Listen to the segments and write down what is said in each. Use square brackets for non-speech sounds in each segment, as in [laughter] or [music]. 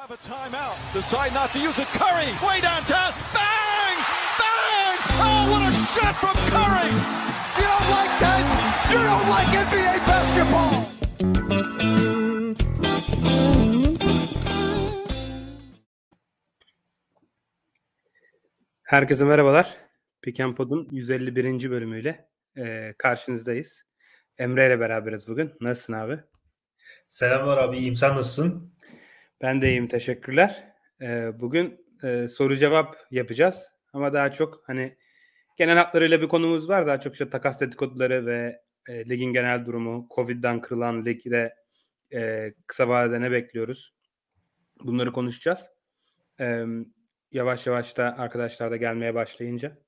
have a timeout. Decide not to use it. Curry, way downtown. Bang! Bang! Oh, what a shot from Curry! You don't like that? You don't like NBA basketball! Herkese merhabalar. Pick and Pod'un 151. bölümüyle e, karşınızdayız. Emre ile beraberiz bugün. Nasılsın abi? Selamlar abi iyiyim. Sen nasılsın? Ben de iyiyim. Teşekkürler. E, bugün e, soru cevap yapacağız. Ama daha çok hani genel hatlarıyla bir konumuz var. Daha çok işte takas dedikoduları ve e, ligin genel durumu, Covid'den kırılan ligde e, kısa vadede ne bekliyoruz? Bunları konuşacağız. E, yavaş yavaş da arkadaşlar da gelmeye başlayınca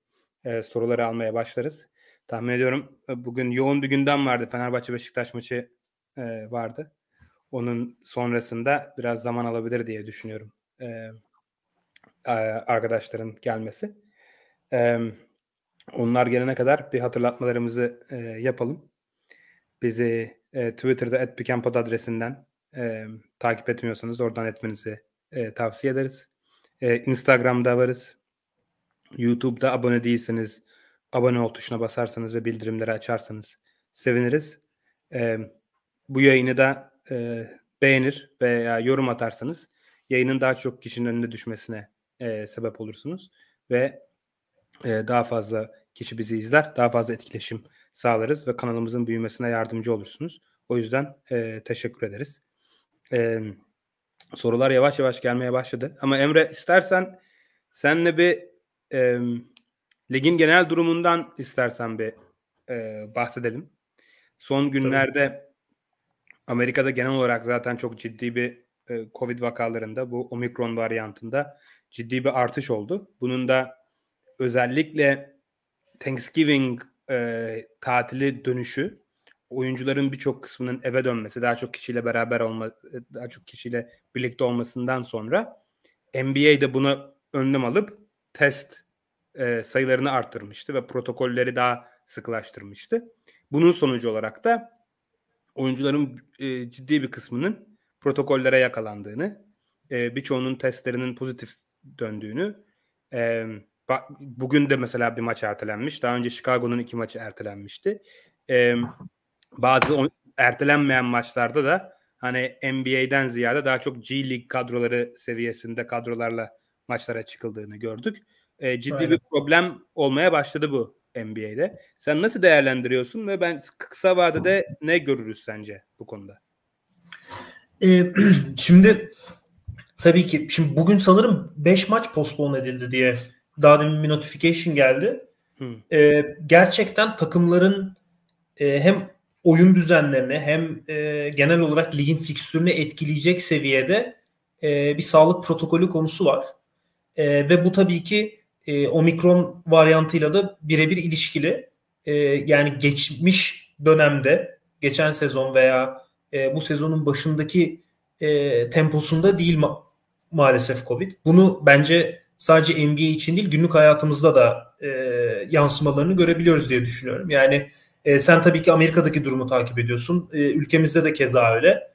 e, soruları almaya başlarız. Tahmin ediyorum e, bugün yoğun bir gündem vardı. Fenerbahçe Beşiktaş maçı e, vardı. Onun sonrasında biraz zaman alabilir diye düşünüyorum e, arkadaşların gelmesi. E, onlar gelene kadar bir hatırlatmalarımızı e, yapalım. Bizi e, Twitter'da @pikampod adresinden e, takip etmiyorsanız oradan etmenizi e, tavsiye ederiz. E, Instagram'da varız. YouTube'da abone değilseniz abone ol tuşuna basarsanız ve bildirimleri açarsanız seviniriz. E, bu yayını da e, beğenir veya yorum atarsanız yayının daha çok kişinin önüne düşmesine e, sebep olursunuz ve e, daha fazla kişi bizi izler, daha fazla etkileşim sağlarız ve kanalımızın büyümesine yardımcı olursunuz. O yüzden e, teşekkür ederiz. E, sorular yavaş yavaş gelmeye başladı. Ama Emre istersen senle bir e, ligin genel durumundan istersen bir e, bahsedelim. Son günlerde. Amerika'da genel olarak zaten çok ciddi bir e, Covid vakalarında bu Omikron varyantında ciddi bir artış oldu. Bunun da özellikle Thanksgiving e, tatili dönüşü oyuncuların birçok kısmının eve dönmesi, daha çok kişiyle beraber olma, daha çok kişiyle birlikte olmasından sonra NBA de buna önlem alıp test e, sayılarını arttırmıştı ve protokolleri daha sıklaştırmıştı. Bunun sonucu olarak da oyuncuların e, ciddi bir kısmının protokollere yakalandığını, e, birçoğunun testlerinin pozitif döndüğünü, e, bugün de mesela bir maç ertelenmiş. Daha önce Chicago'nun iki maçı ertelenmişti. E, bazı o, ertelenmeyen maçlarda da hani NBA'den ziyade daha çok G League kadroları seviyesinde kadrolarla maçlara çıkıldığını gördük. E, ciddi Aynen. bir problem olmaya başladı bu NBA'de. Sen nasıl değerlendiriyorsun ve ben kısa vadede ne görürüz sence bu konuda? Ee, [clears throat] şimdi tabii ki şimdi bugün sanırım 5 maç postpone edildi diye daha demin bir notification geldi. Hmm. Ee, gerçekten takımların e, hem oyun düzenlerini hem e, genel olarak ligin fikstürünü etkileyecek seviyede e, bir sağlık protokolü konusu var. E, ve bu tabii ki e, omikron varyantıyla da birebir ilişkili. E, yani geçmiş dönemde, geçen sezon veya e, bu sezonun başındaki e, temposunda değil ma- maalesef Covid. Bunu bence sadece NBA için değil günlük hayatımızda da e, yansımalarını görebiliyoruz diye düşünüyorum. Yani e, sen tabii ki Amerika'daki durumu takip ediyorsun. E, ülkemizde de keza öyle.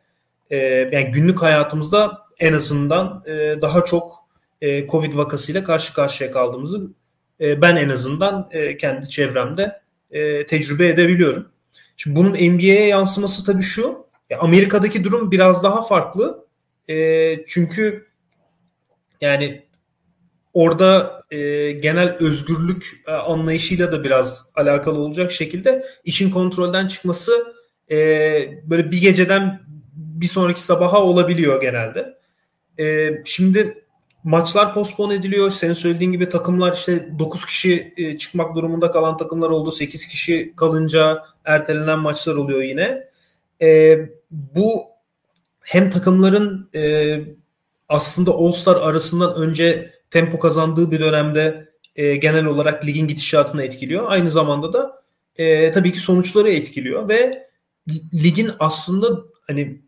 E, yani günlük hayatımızda en azından e, daha çok e, Covid vakasıyla karşı karşıya kaldığımızı e, ben en azından e, kendi çevremde e, tecrübe edebiliyorum. Şimdi bunun NBA'ye yansıması tabii şu. Amerika'daki durum biraz daha farklı. E, çünkü yani orada e, genel özgürlük e, anlayışıyla da biraz alakalı olacak şekilde işin kontrolden çıkması e, böyle bir geceden bir sonraki sabaha olabiliyor genelde. E, şimdi maçlar postpone ediliyor. Senin söylediğin gibi takımlar işte 9 kişi e, çıkmak durumunda kalan takımlar oldu. 8 kişi kalınca ertelenen maçlar oluyor yine. E, bu hem takımların e, aslında All-Star arasından önce tempo kazandığı bir dönemde e, genel olarak ligin gidişatını etkiliyor. Aynı zamanda da e, tabii ki sonuçları etkiliyor ve ligin aslında hani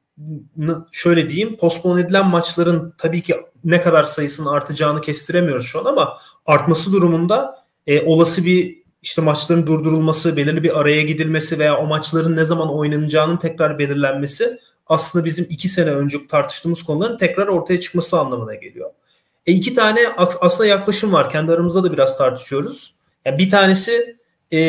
şöyle diyeyim postpone edilen maçların tabii ki ne kadar sayısının artacağını kestiremiyoruz şu an ama artması durumunda e, olası bir işte maçların durdurulması, belirli bir araya gidilmesi veya o maçların ne zaman oynanacağının tekrar belirlenmesi aslında bizim iki sene önce tartıştığımız konuların tekrar ortaya çıkması anlamına geliyor. E iki tane aslında yaklaşım var. Kendi aramızda da biraz tartışıyoruz. Yani bir tanesi e,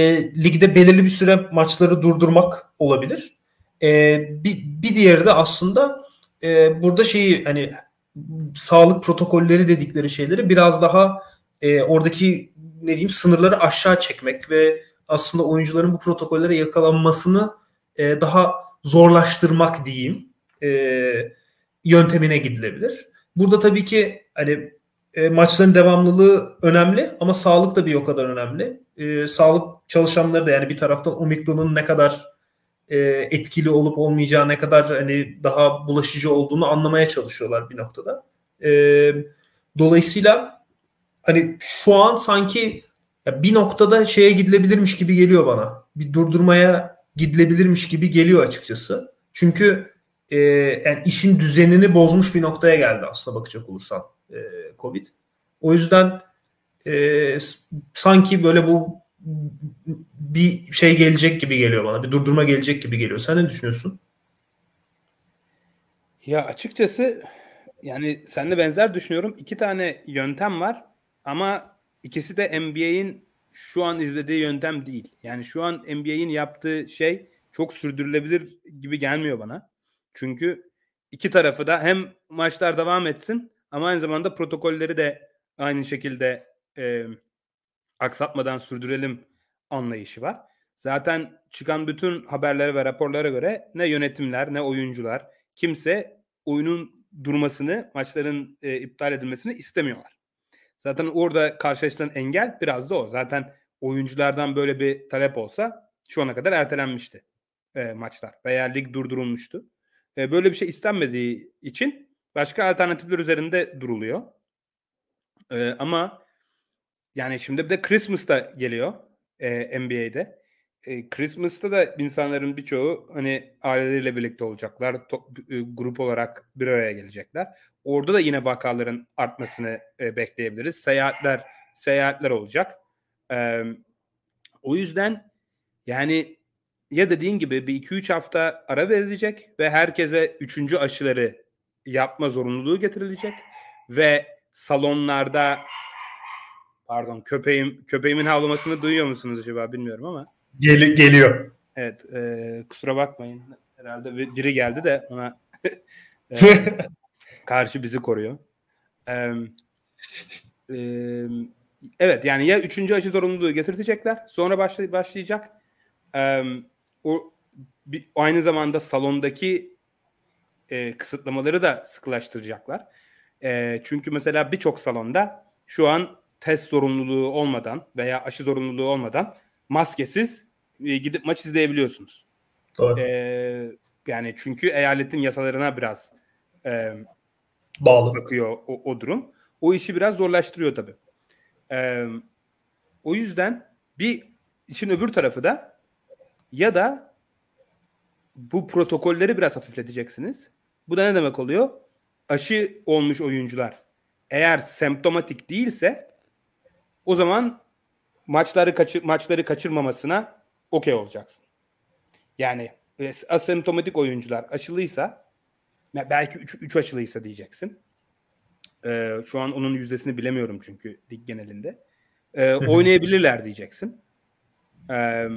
ligde belirli bir süre maçları durdurmak olabilir. E, bir, bir diğeri de aslında e, burada şeyi hani sağlık protokolleri dedikleri şeyleri biraz daha e, oradaki ne diyeyim sınırları aşağı çekmek ve aslında oyuncuların bu protokollere yakalanmasını e, daha zorlaştırmak diyeyim e, yöntemine gidilebilir. Burada tabii ki hani e, maçların devamlılığı önemli ama sağlık da bir o kadar önemli. E, sağlık çalışanları da yani bir taraftan omikronun ne kadar e, etkili olup olmayacağı ne kadar hani daha bulaşıcı olduğunu anlamaya çalışıyorlar bir noktada. E, dolayısıyla hani şu an sanki bir noktada şeye gidilebilirmiş gibi geliyor bana. Bir durdurmaya gidilebilirmiş gibi geliyor açıkçası. Çünkü e, yani işin düzenini bozmuş bir noktaya geldi aslında bakacak olursan e, Covid. O yüzden e, sanki böyle bu bir şey gelecek gibi geliyor bana. Bir durdurma gelecek gibi geliyor. Sen ne düşünüyorsun? Ya açıkçası yani seninle benzer düşünüyorum. İki tane yöntem var ama ikisi de NBA'in şu an izlediği yöntem değil. Yani şu an NBA'in yaptığı şey çok sürdürülebilir gibi gelmiyor bana. Çünkü iki tarafı da hem maçlar devam etsin ama aynı zamanda protokolleri de aynı şekilde e, aksatmadan sürdürelim anlayışı var. Zaten çıkan bütün haberlere ve raporlara göre ne yönetimler ne oyuncular kimse oyunun durmasını, maçların e, iptal edilmesini istemiyorlar. Zaten orada karşılaşılan engel biraz da o. Zaten oyunculardan böyle bir talep olsa şu ana kadar ertelenmişti e, maçlar veya lig durdurulmuştu. E, böyle bir şey istenmediği için başka alternatifler üzerinde duruluyor. E, ama yani şimdi bir de Christmas da geliyor e, NBA'de. E, Christmas'ta da insanların birçoğu hani aileleriyle birlikte olacaklar. Top, e, grup olarak bir araya gelecekler. Orada da yine vakaların artmasını e, bekleyebiliriz. Seyahatler seyahatler olacak. E, o yüzden yani ya dediğin gibi bir 2-3 hafta ara verilecek ve herkese üçüncü aşıları yapma zorunluluğu getirilecek ve salonlarda pardon köpeğim köpeğimin havlamasını duyuyor musunuz acaba bilmiyorum ama Gel geliyor. Evet e, kusura bakmayın herhalde biri geldi de ona [laughs] e, karşı bizi koruyor. E, e, evet yani ya üçüncü aşı zorunluluğu getirecekler sonra başlay başlayacak e, o bir, aynı zamanda salondaki e, kısıtlamaları da sıkılaştıracaklar. E, çünkü mesela birçok salonda şu an test zorunluluğu olmadan veya aşı zorunluluğu olmadan maskesiz e, gidip maç izleyebiliyorsunuz. Doğru. E, yani çünkü eyaletin yasalarına biraz e, bağlı bakıyor o, o durum. O işi biraz zorlaştırıyor tabii. E, o yüzden bir işin öbür tarafı da ya da bu protokolleri biraz hafifleteceksiniz. Bu da ne demek oluyor? Aşı olmuş oyuncular eğer semptomatik değilse o zaman maçları kaçır, maçları kaçırmamasına okey olacaksın. Yani e, asemptomatik oyuncular aşılıysa belki 3 aşılıysa diyeceksin. Ee, şu an onun yüzdesini bilemiyorum çünkü lig genelinde. Ee, oynayabilirler diyeceksin. Ee,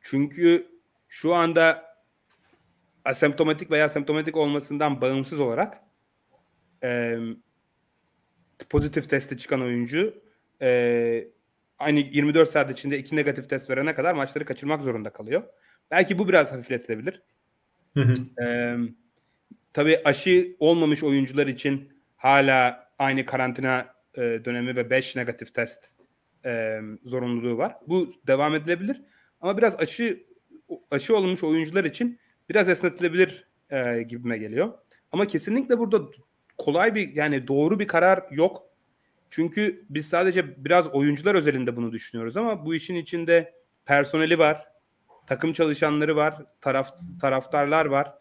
çünkü şu anda asemptomatik veya semptomatik olmasından bağımsız olarak e, pozitif testi çıkan oyuncu e, aynı 24 saat içinde iki negatif test verene kadar maçları kaçırmak zorunda kalıyor. Belki bu biraz hafifletilebilir. Ee, tabii aşı olmamış oyuncular için hala aynı karantina e, dönemi ve 5 negatif test e, zorunluluğu var. Bu devam edilebilir. Ama biraz aşı aşı olmuş oyuncular için biraz esnetilebilir e, gibime geliyor. Ama kesinlikle burada kolay bir yani doğru bir karar yok. Çünkü biz sadece biraz oyuncular özelinde bunu düşünüyoruz ama bu işin içinde personeli var, takım çalışanları var, taraf taraftarlar var.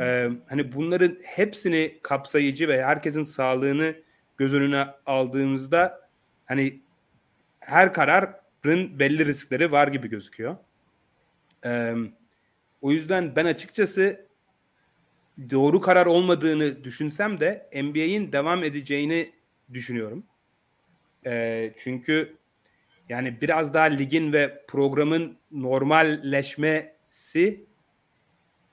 Ee, hani bunların hepsini kapsayıcı ve herkesin sağlığını göz önüne aldığımızda hani her kararın belli riskleri var gibi gözüküyor. Ee, o yüzden ben açıkçası doğru karar olmadığını düşünsem de NBA'in devam edeceğini düşünüyorum. E, çünkü yani biraz daha ligin ve programın normalleşmesi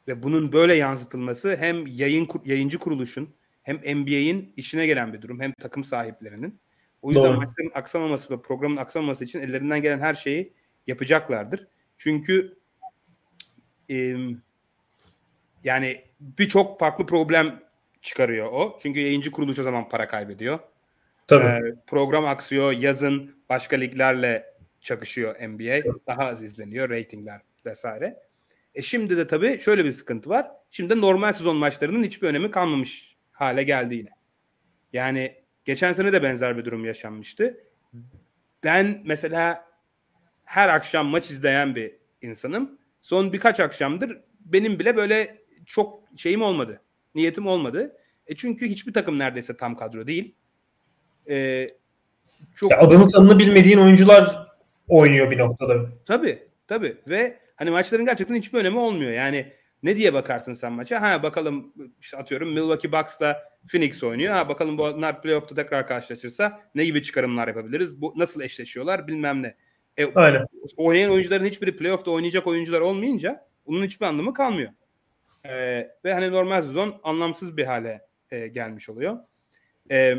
ve bunun böyle yansıtılması hem yayın yayıncı kuruluşun hem NBA'in işine gelen bir durum hem takım sahiplerinin. O yüzden Doğru. maçların aksamaması ve programın aksamaması için ellerinden gelen her şeyi yapacaklardır. Çünkü e, yani birçok farklı problem çıkarıyor o. Çünkü yayıncı kuruluş o zaman para kaybediyor. Tabii. Ee, program aksıyor. Yazın başka liglerle çakışıyor NBA. Daha az izleniyor. Ratingler vesaire. E şimdi de tabii şöyle bir sıkıntı var. Şimdi normal sezon maçlarının hiçbir önemi kalmamış hale geldi yine. Yani geçen sene de benzer bir durum yaşanmıştı. Ben mesela her akşam maç izleyen bir insanım. Son birkaç akşamdır benim bile böyle çok şeyim olmadı. Niyetim olmadı. E çünkü hiçbir takım neredeyse tam kadro değil. E, çok ya adını sanını bilmediğin oyuncular oynuyor bir noktada. Tabii tabii ve hani maçların gerçekten hiçbir önemi olmuyor. Yani ne diye bakarsın sen maça? Ha bakalım işte atıyorum Milwaukee Bucks'la Phoenix oynuyor. Ha bakalım bunlar playoff'ta tekrar karşılaşırsa ne gibi çıkarımlar yapabiliriz? Bu nasıl eşleşiyorlar bilmem ne. E, Aynen. Oynayan oyuncuların hiçbiri playoff'ta oynayacak oyuncular olmayınca bunun hiçbir anlamı kalmıyor. E, ve hani normal sezon anlamsız bir hale e, gelmiş oluyor. E,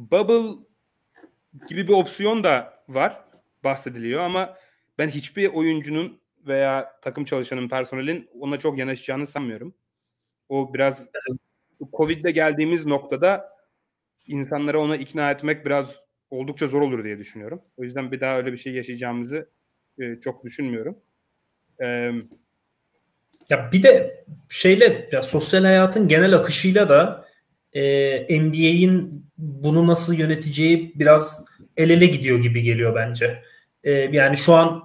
bubble gibi bir opsiyon da var bahsediliyor ama ben hiçbir oyuncunun veya takım çalışanın, personelin ona çok yanaşacağını sanmıyorum. O biraz Covid'de geldiğimiz noktada insanları ona ikna etmek biraz oldukça zor olur diye düşünüyorum. O yüzden bir daha öyle bir şey yaşayacağımızı e, çok düşünmüyorum. E, ya bir de şeyle ya sosyal hayatın genel akışıyla da e, NBA'in bunu nasıl yöneteceği biraz el ele gidiyor gibi geliyor bence. E, yani şu an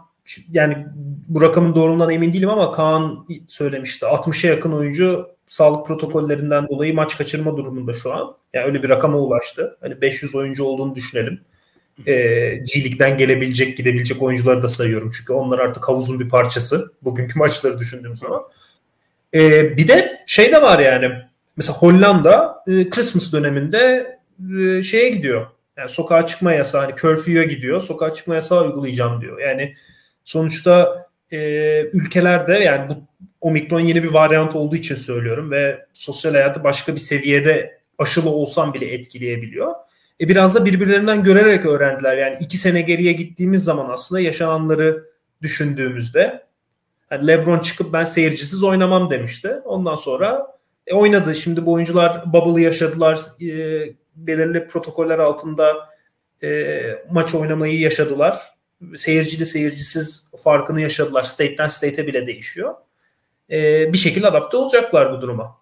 yani bu rakamın doğruluğundan emin değilim ama Kaan söylemişti. 60'a yakın oyuncu sağlık protokollerinden dolayı maç kaçırma durumunda şu an. Yani öyle bir rakama ulaştı. Hani 500 oyuncu olduğunu düşünelim. E, gelebilecek, gidebilecek oyuncuları da sayıyorum. Çünkü onlar artık havuzun bir parçası. Bugünkü maçları düşündüğüm zaman. E, bir de şey de var yani. Mesela Hollanda e, Christmas döneminde e, şeye gidiyor. Yani sokağa çıkma yasağı, hani curfew'ya gidiyor. Sokağa çıkma yasağı uygulayacağım diyor. Yani sonuçta e, ülkelerde yani bu omikron yeni bir varyant olduğu için söylüyorum ve sosyal hayatı başka bir seviyede aşılı olsam bile etkileyebiliyor. E biraz da birbirlerinden görerek öğrendiler. Yani iki sene geriye gittiğimiz zaman aslında yaşananları düşündüğümüzde yani LeBron çıkıp ben seyircisiz oynamam demişti. Ondan sonra e, oynadı. Şimdi bu oyuncular bubble'ı yaşadılar. E, belirli protokoller altında e, maç oynamayı yaşadılar. Seyircili seyircisiz farkını yaşadılar. State'den state'e bile değişiyor. E, bir şekilde adapte olacaklar bu duruma.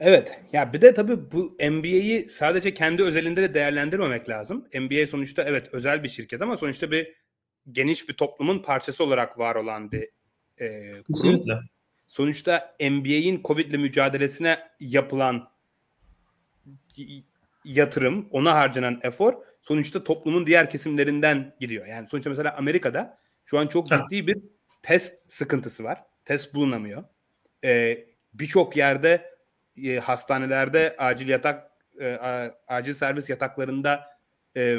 Evet. Ya bir de tabii bu NBA'yi sadece kendi özelinde de değerlendirmemek lazım. NBA sonuçta evet özel bir şirket ama sonuçta bir geniş bir toplumun parçası olarak var olan bir e, kurum. Kesinlikle. Sonuçta NBA'in Covid'le mücadelesine yapılan yatırım, ona harcanan efor sonuçta toplumun diğer kesimlerinden gidiyor. Yani sonuçta mesela Amerika'da şu an çok ciddi bir test sıkıntısı var. Test bulunamıyor. Ee, Birçok yerde e, hastanelerde acil yatak e, acil servis yataklarında e,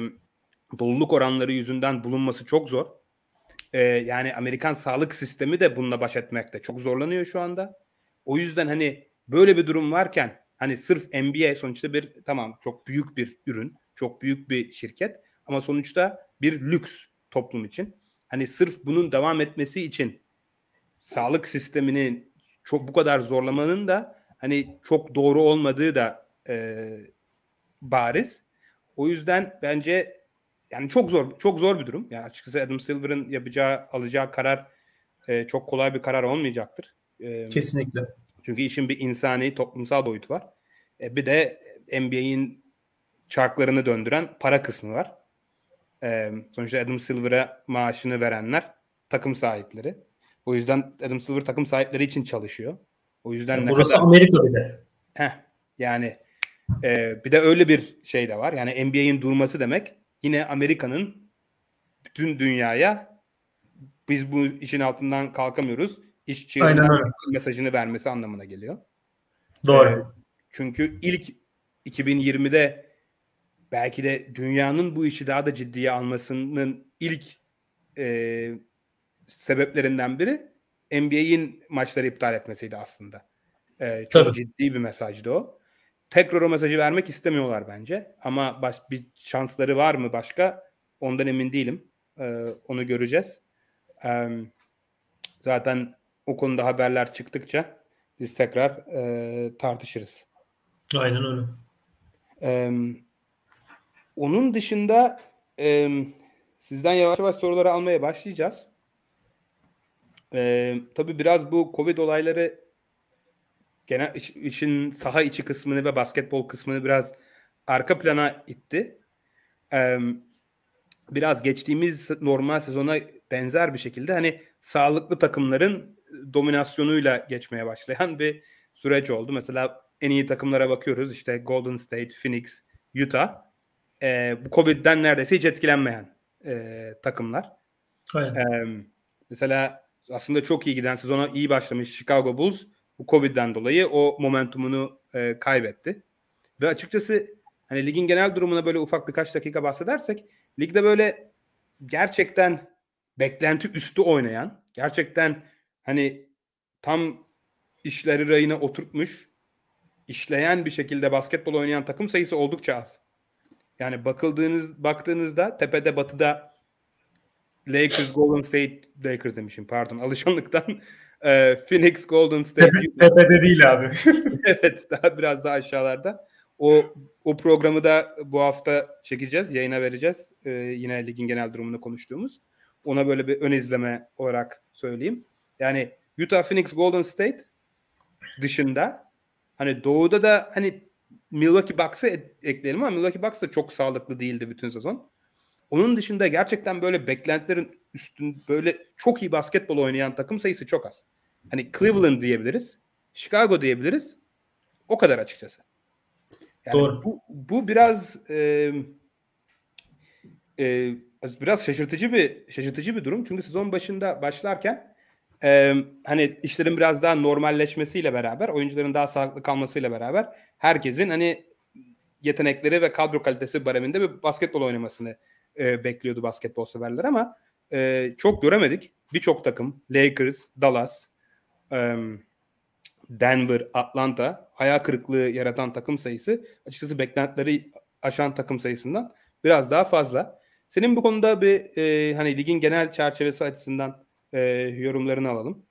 doluluk oranları yüzünden bulunması çok zor. E, yani Amerikan sağlık sistemi de bununla baş etmekte çok zorlanıyor şu anda. O yüzden hani böyle bir durum varken hani sırf NBA sonuçta bir tamam çok büyük bir ürün, çok büyük bir şirket ama sonuçta bir lüks toplum için. Hani sırf bunun devam etmesi için sağlık sistemini çok bu kadar zorlamanın da hani çok doğru olmadığı da e, bariz. O yüzden bence yani çok zor çok zor bir durum. Yani açıkçası Adam Silver'ın yapacağı alacağı karar e, çok kolay bir karar olmayacaktır. E, Kesinlikle. Çünkü işin bir insani toplumsal boyutu var. E, bir de NBA'in çarklarını döndüren para kısmı var. E, sonuçta Adam Silver'a maaşını verenler takım sahipleri. O yüzden Adam Silver takım sahipleri için çalışıyor. O yüzden yani ne burası kadar... Amerika bir de. Heh, yani e, bir de öyle bir şey de var. Yani NBA'in durması demek yine Amerika'nın bütün dünyaya biz bu işin altından kalkamıyoruz. İş mesajını vermesi anlamına geliyor. Doğru. Ee, çünkü ilk 2020'de belki de dünyanın bu işi daha da ciddiye almasının ilk e, sebeplerinden biri NBA'in maçları iptal etmesiydi aslında. E, çok Tabii. ciddi bir mesajdı o. Tekrar o mesajı vermek istemiyorlar bence. Ama baş, bir şansları var mı başka? Ondan emin değilim. E, onu göreceğiz. E, zaten o konuda haberler çıktıkça biz tekrar e, tartışırız. Aynen öyle. E, onun dışında e, sizden yavaş yavaş soruları almaya başlayacağız. E, tabii biraz bu Covid olayları genel iş, işin saha içi kısmını ve basketbol kısmını biraz arka plana itti. E, biraz geçtiğimiz normal sezona benzer bir şekilde hani sağlıklı takımların dominasyonuyla geçmeye başlayan bir süreç oldu. Mesela en iyi takımlara bakıyoruz. İşte Golden State, Phoenix, Utah e, bu Covid'den neredeyse hiç etkilenmeyen e, takımlar. Aynen. E, mesela aslında çok iyi giden sezona iyi başlamış Chicago Bulls bu Covid'den dolayı o momentumunu e, kaybetti. Ve açıkçası hani ligin genel durumuna böyle ufak birkaç dakika bahsedersek ligde böyle gerçekten beklenti üstü oynayan, gerçekten hani tam işleri rayına oturtmuş, işleyen bir şekilde basketbol oynayan takım sayısı oldukça az. Yani bakıldığınız baktığınızda tepede batıda Lakers, Golden State, Lakers demişim pardon alışanlıktan e, Phoenix, Golden State. Tepe, tepede değil abi. [laughs] evet daha biraz daha aşağılarda. O o programı da bu hafta çekeceğiz, yayına vereceğiz. Ee, yine ligin genel durumunu konuştuğumuz. Ona böyle bir ön izleme olarak söyleyeyim. Yani Utah, Phoenix, Golden State dışında hani doğuda da hani Milwaukee Bucks'ı ekleyelim ama Milwaukee Bucks da çok sağlıklı değildi bütün sezon. Onun dışında gerçekten böyle beklentilerin üstün böyle çok iyi basketbol oynayan takım sayısı çok az. Hani Cleveland diyebiliriz. Chicago diyebiliriz. O kadar açıkçası. Yani Doğru. Bu, bu biraz e, e, biraz şaşırtıcı bir şaşırtıcı bir durum. Çünkü sezon başında başlarken e, hani işlerin biraz daha normalleşmesiyle beraber, oyuncuların daha sağlıklı kalmasıyla beraber herkesin hani yetenekleri ve kadro kalitesi bareminde bir basketbol oynamasını e, bekliyordu basketbol severler ama e, çok göremedik. Birçok takım, Lakers, Dallas, e, Denver, Atlanta hayal kırıklığı yaratan takım sayısı açıkçası beklentileri aşan takım sayısından biraz daha fazla. Senin bu konuda bir e, hani ligin genel çerçevesi açısından e, yorumlarını alalım.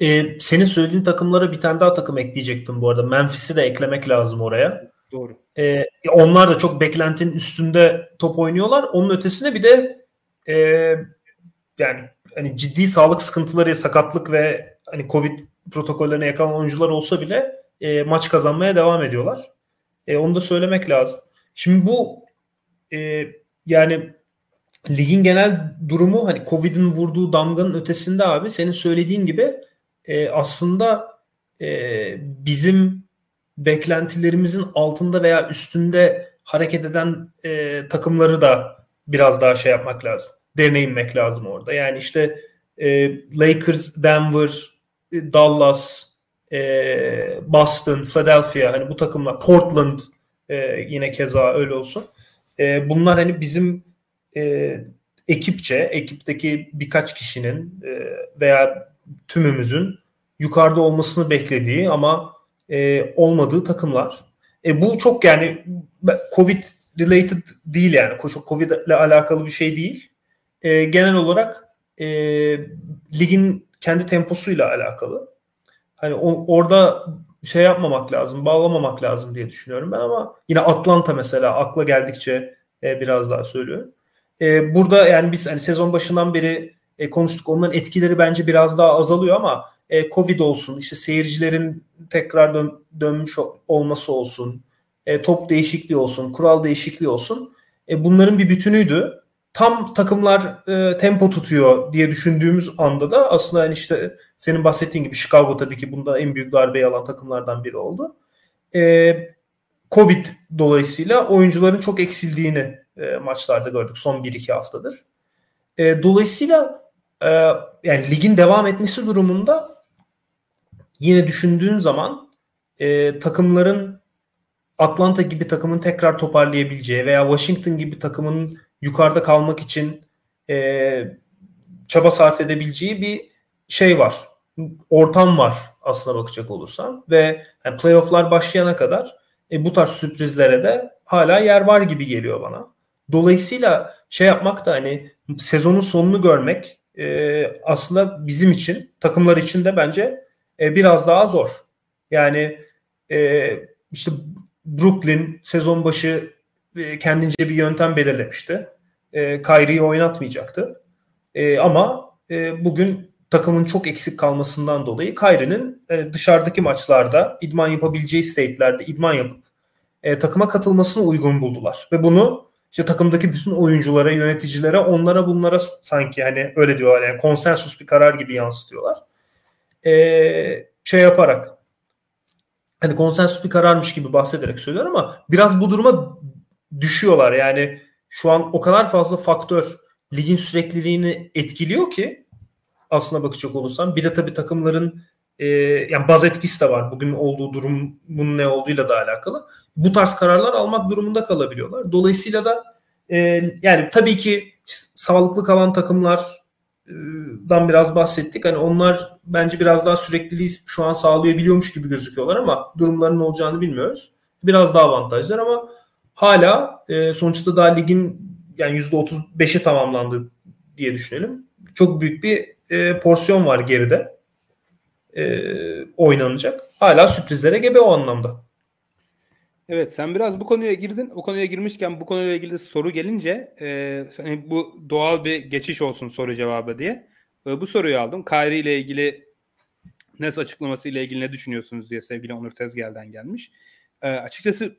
Ee, senin söylediğin takımlara bir tane daha takım ekleyecektim bu arada. Memphis'i de eklemek lazım oraya. Doğru. Ee, onlar da çok beklentinin üstünde top oynuyorlar. Onun ötesine bir de e, yani hani ciddi sağlık sıkıntıları, sakatlık ve hani Covid protokollerine yakalanan oyuncular olsa bile e, maç kazanmaya devam ediyorlar. E, onu da söylemek lazım. Şimdi bu e, yani ligin genel durumu hani Covid'in vurduğu damganın ötesinde abi senin söylediğin gibi e, aslında e, bizim beklentilerimizin altında veya üstünde hareket eden e, takımları da biraz daha şey yapmak lazım. Derine inmek lazım orada. Yani işte e, Lakers, Denver, e, Dallas, e, Boston, Philadelphia hani bu takımlar, Portland e, yine keza öyle olsun. E, bunlar hani bizim e, ekipçe, ekipteki birkaç kişinin e, veya tümümüzün yukarıda olmasını beklediği ama e, olmadığı takımlar. E, bu çok yani Covid related değil yani. Covid ile alakalı bir şey değil. E, genel olarak e, ligin kendi temposuyla alakalı. Hani o, orada şey yapmamak lazım, bağlamamak lazım diye düşünüyorum ben ama yine Atlanta mesela akla geldikçe e, biraz daha söylüyorum. E, burada yani biz hani sezon başından beri e, konuştuk. Onların etkileri bence biraz daha azalıyor ama e, Covid olsun, işte seyircilerin tekrar dön, dönmüş olması olsun, e, top değişikliği olsun, kural değişikliği olsun. E, bunların bir bütünüydü. Tam takımlar e, tempo tutuyor diye düşündüğümüz anda da aslında yani işte senin bahsettiğin gibi Chicago tabii ki bunda en büyük darbeyi alan takımlardan biri oldu. E, Covid dolayısıyla oyuncuların çok eksildiğini e, maçlarda gördük son 1-2 haftadır. E, dolayısıyla e, yani ligin devam etmesi durumunda yine düşündüğün zaman e, takımların Atlanta gibi takımın tekrar toparlayabileceği veya Washington gibi takımın yukarıda kalmak için e, çaba sarf edebileceği bir şey var. Ortam var aslına bakacak olursan ve yani playofflar başlayana kadar e, bu tarz sürprizlere de hala yer var gibi geliyor bana. Dolayısıyla şey yapmak da hani sezonun sonunu görmek e, aslında bizim için takımlar için de bence e, biraz daha zor. Yani e, işte Brooklyn sezon başı e, kendince bir yöntem belirlemişti. E, Kyrie'yi oynatmayacaktı. E, ama e, bugün takımın çok eksik kalmasından dolayı Kyrie'nin e, dışarıdaki maçlarda idman yapabileceği state'lerde idman yapıp e, takıma katılmasını uygun buldular. Ve bunu işte takımdaki bütün oyunculara, yöneticilere, onlara bunlara sanki hani öyle diyorlar yani konsensus bir karar gibi yansıtıyorlar. Ee, şey yaparak hani konsensus bir kararmış gibi bahsederek söylüyorum ama biraz bu duruma düşüyorlar. Yani şu an o kadar fazla faktör ligin sürekliliğini etkiliyor ki aslına bakacak olursam. Bir de tabii takımların e, yani baz etkisi de var. Bugün olduğu durumun ne olduğuyla da alakalı. Bu tarz kararlar almak durumunda kalabiliyorlar. Dolayısıyla da e, yani tabii ki sağlıklı kalan takımlardan biraz bahsettik. Hani onlar bence biraz daha sürekliliği şu an sağlayabiliyormuş gibi gözüküyorlar ama durumların olacağını bilmiyoruz. Biraz daha avantajlar ama hala e, sonuçta daha ligin yani %35'i tamamlandı diye düşünelim. Çok büyük bir e, porsiyon var geride e, oynanacak. Hala sürprizlere gebe o anlamda. Evet sen biraz bu konuya girdin. O konuya girmişken bu konuyla ilgili soru gelince e, hani bu doğal bir geçiş olsun soru cevabı diye. E, bu soruyu aldım. Kyrie ile ilgili Nets açıklaması ile ilgili ne düşünüyorsunuz diye sevgili Onur Tezgel'den gelmiş. E, açıkçası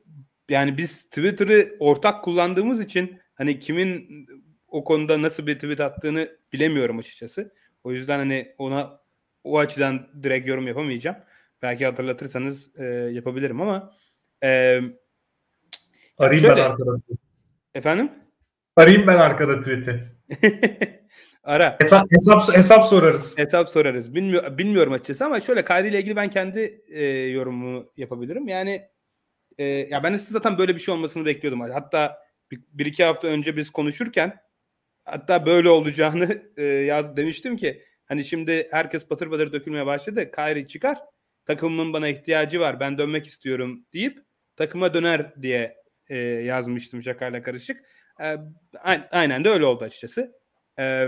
yani biz Twitter'ı ortak kullandığımız için hani kimin o konuda nasıl bir tweet attığını bilemiyorum açıkçası. O yüzden hani ona o açıdan direkt yorum yapamayacağım. Belki hatırlatırsanız e, yapabilirim ama Arayayım şöyle, ben arkada. Efendim? Arayayım ben arkada tweet'i. [laughs] Ara. Hesap, hesap, hesap sorarız. Hesap sorarız. Bilmiyor, bilmiyorum açıkçası ama şöyle Kyrie ile ilgili ben kendi e, yorumumu yapabilirim. Yani e, ya ben de zaten böyle bir şey olmasını bekliyordum. Hatta bir, bir iki hafta önce biz konuşurken hatta böyle olacağını [laughs] e, yaz demiştim ki Hani şimdi herkes patır patır dökülmeye başladı. Kyrie çıkar. Takımımın bana ihtiyacı var. Ben dönmek istiyorum deyip takıma döner diye e, yazmıştım şakayla karışık. E, aynen de öyle oldu açıkçası. E,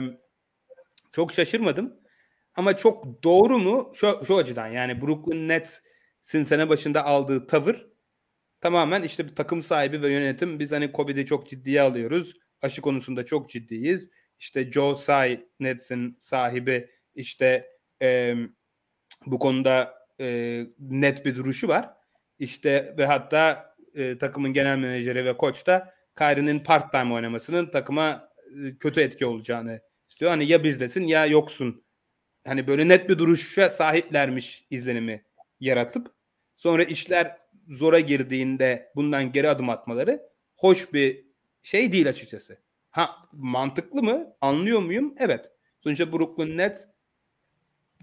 çok şaşırmadım. Ama çok doğru mu? Şu, şu açıdan yani Brooklyn Nets'in sene başında aldığı tavır tamamen işte bir takım sahibi ve yönetim biz hani Covid'i çok ciddiye alıyoruz. Aşı konusunda çok ciddiyiz işte Joe Tsai Nets'in sahibi işte e, bu konuda e, net bir duruşu var. İşte ve hatta e, takımın genel menajeri ve koç da Kyrie'nin part-time oynamasının takıma e, kötü etki olacağını istiyor. Hani ya bizdesin ya yoksun. Hani böyle net bir duruşa sahiplermiş izlenimi yaratıp sonra işler zora girdiğinde bundan geri adım atmaları hoş bir şey değil açıkçası. Ha mantıklı mı? Anlıyor muyum? Evet. Sonuçta Brooklyn Nets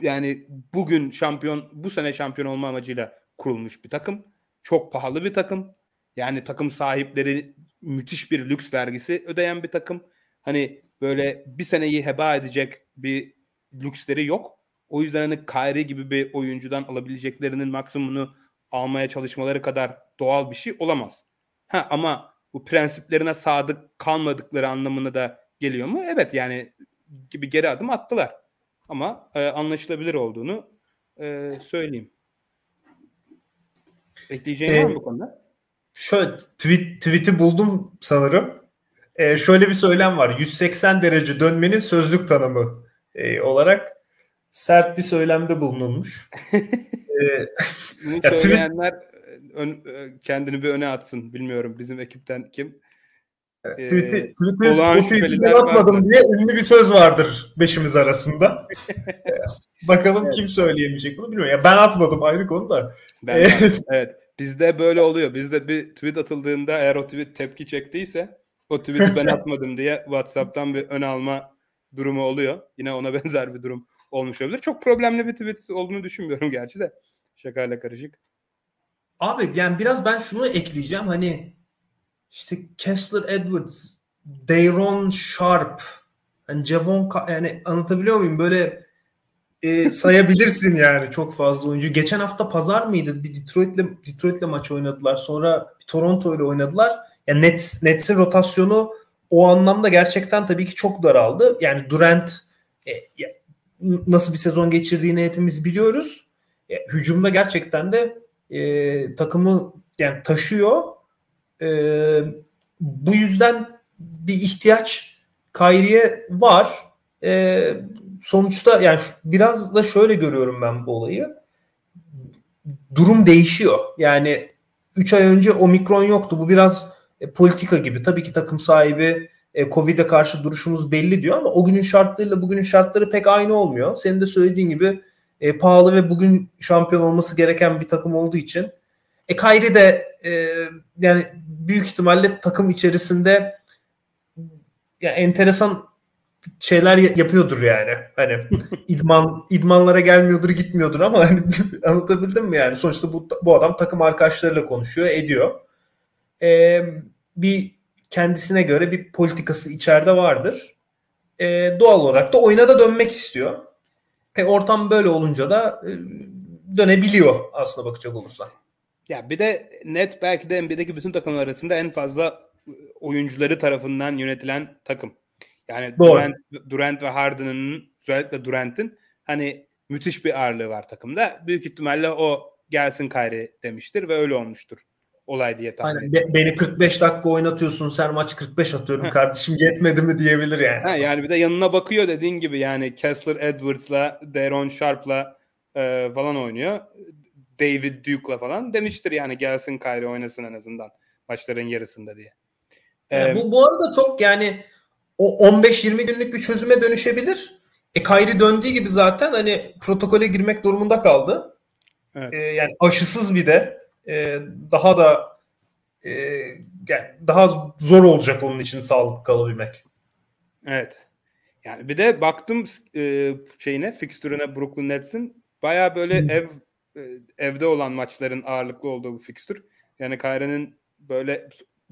yani bugün şampiyon bu sene şampiyon olma amacıyla kurulmuş bir takım. Çok pahalı bir takım. Yani takım sahipleri müthiş bir lüks vergisi ödeyen bir takım. Hani böyle bir seneyi heba edecek bir lüksleri yok. O yüzden hani Kyrie gibi bir oyuncudan alabileceklerinin maksimumunu almaya çalışmaları kadar doğal bir şey olamaz. Ha ama bu prensiplerine sadık kalmadıkları anlamına da geliyor mu? Evet yani gibi geri adım attılar. Ama e, anlaşılabilir olduğunu e, söyleyeyim. Ekleyeceğin ee, var mı bu konuda? Şöyle tweet, tweet'i buldum sanırım. Ee, şöyle bir söylem var. 180 derece dönmenin sözlük tanımı e, olarak sert bir söylemde bulunulmuş. [laughs] ee, Bunu söyleyenler ön, kendini bir öne atsın. Bilmiyorum bizim ekipten kim. Tweet'i, tweet'i atmadım vardır. diye ünlü bir söz vardır beşimiz arasında. [laughs] Bakalım evet. kim söyleyemeyecek bunu bilmiyorum. Ya ben atmadım ayrı konu da. Ben [laughs] evet. Bizde böyle oluyor. Bizde bir tweet atıldığında eğer o tweet tepki çektiyse o tweet'i ben [laughs] atmadım diye WhatsApp'tan bir ön alma durumu oluyor. Yine ona benzer bir durum olmuş olabilir. Çok problemli bir tweet olduğunu düşünmüyorum gerçi de. Şakayla karışık. Abi yani biraz ben şunu ekleyeceğim. Hani işte Kessler Edwards, Dayron Sharp, hani Javon yani anlatabiliyor muyum? Böyle e, sayabilirsin [laughs] yani çok fazla oyuncu. Geçen hafta pazar mıydı? Bir Detroit'le Detroit'le maç oynadılar. Sonra Toronto ile oynadılar. Yani Nets Nets'in rotasyonu o anlamda gerçekten tabii ki çok daraldı. Yani Durant e, nasıl bir sezon geçirdiğini hepimiz biliyoruz. E, hücumda gerçekten de e, takımı yani taşıyor. E, bu yüzden bir ihtiyaç Kyrie'ye var. E, sonuçta yani biraz da şöyle görüyorum ben bu olayı. Durum değişiyor. Yani 3 ay önce omikron yoktu. Bu biraz e, politika gibi. Tabii ki takım sahibi e, Covid'e karşı duruşumuz belli diyor ama o günün şartlarıyla bugünün şartları pek aynı olmuyor. Senin de söylediğin gibi e, pahalı ve bugün şampiyon olması gereken bir takım olduğu için e Kyrie de e, yani büyük ihtimalle takım içerisinde yani enteresan şeyler yapıyordur yani. Hani [laughs] idman idmanlara gelmiyordur, gitmiyordur ama hani [laughs] anlatabildim mi yani? Sonuçta bu bu adam takım arkadaşlarıyla konuşuyor, ediyor. Ee, bir kendisine göre bir politikası içeride vardır. Ee, doğal olarak da oyuna da dönmek istiyor. E, ortam böyle olunca da e, dönebiliyor aslında bakacak olursa. Ya bir de net belki de NBA'deki bütün takımlar arasında en fazla oyuncuları tarafından yönetilen takım. Yani Doğru. Durant, Durant ve Harden'ın özellikle Durant'in hani müthiş bir ağırlığı var takımda. Büyük ihtimalle o gelsin Kyrie demiştir ve öyle olmuştur olay diye tahmin Aynen. Be- beni 45 dakika oynatıyorsun sen maç 45 atıyorum kardeşim yetmedi mi diyebilir yani. Ha, yani bir de yanına bakıyor dediğin gibi yani Kessler Edwards'la Deron Sharp'la e, falan oynuyor. David Duke'la falan demiştir yani gelsin Kyrie oynasın en azından maçların yarısında diye. Yani ee, bu, bu arada çok yani o 15-20 günlük bir çözüme dönüşebilir. E Kyrie döndüğü gibi zaten hani protokole girmek durumunda kaldı. Evet. E, yani aşısız bir de e, daha da e, yani daha zor olacak onun için sağlıklı kalabilmek. Evet. Yani bir de baktım e, şeyine, fikstürüne Brooklyn Nets'in baya böyle ev evde olan maçların ağırlıklı olduğu bu fikstür. Yani Kyrie'nin böyle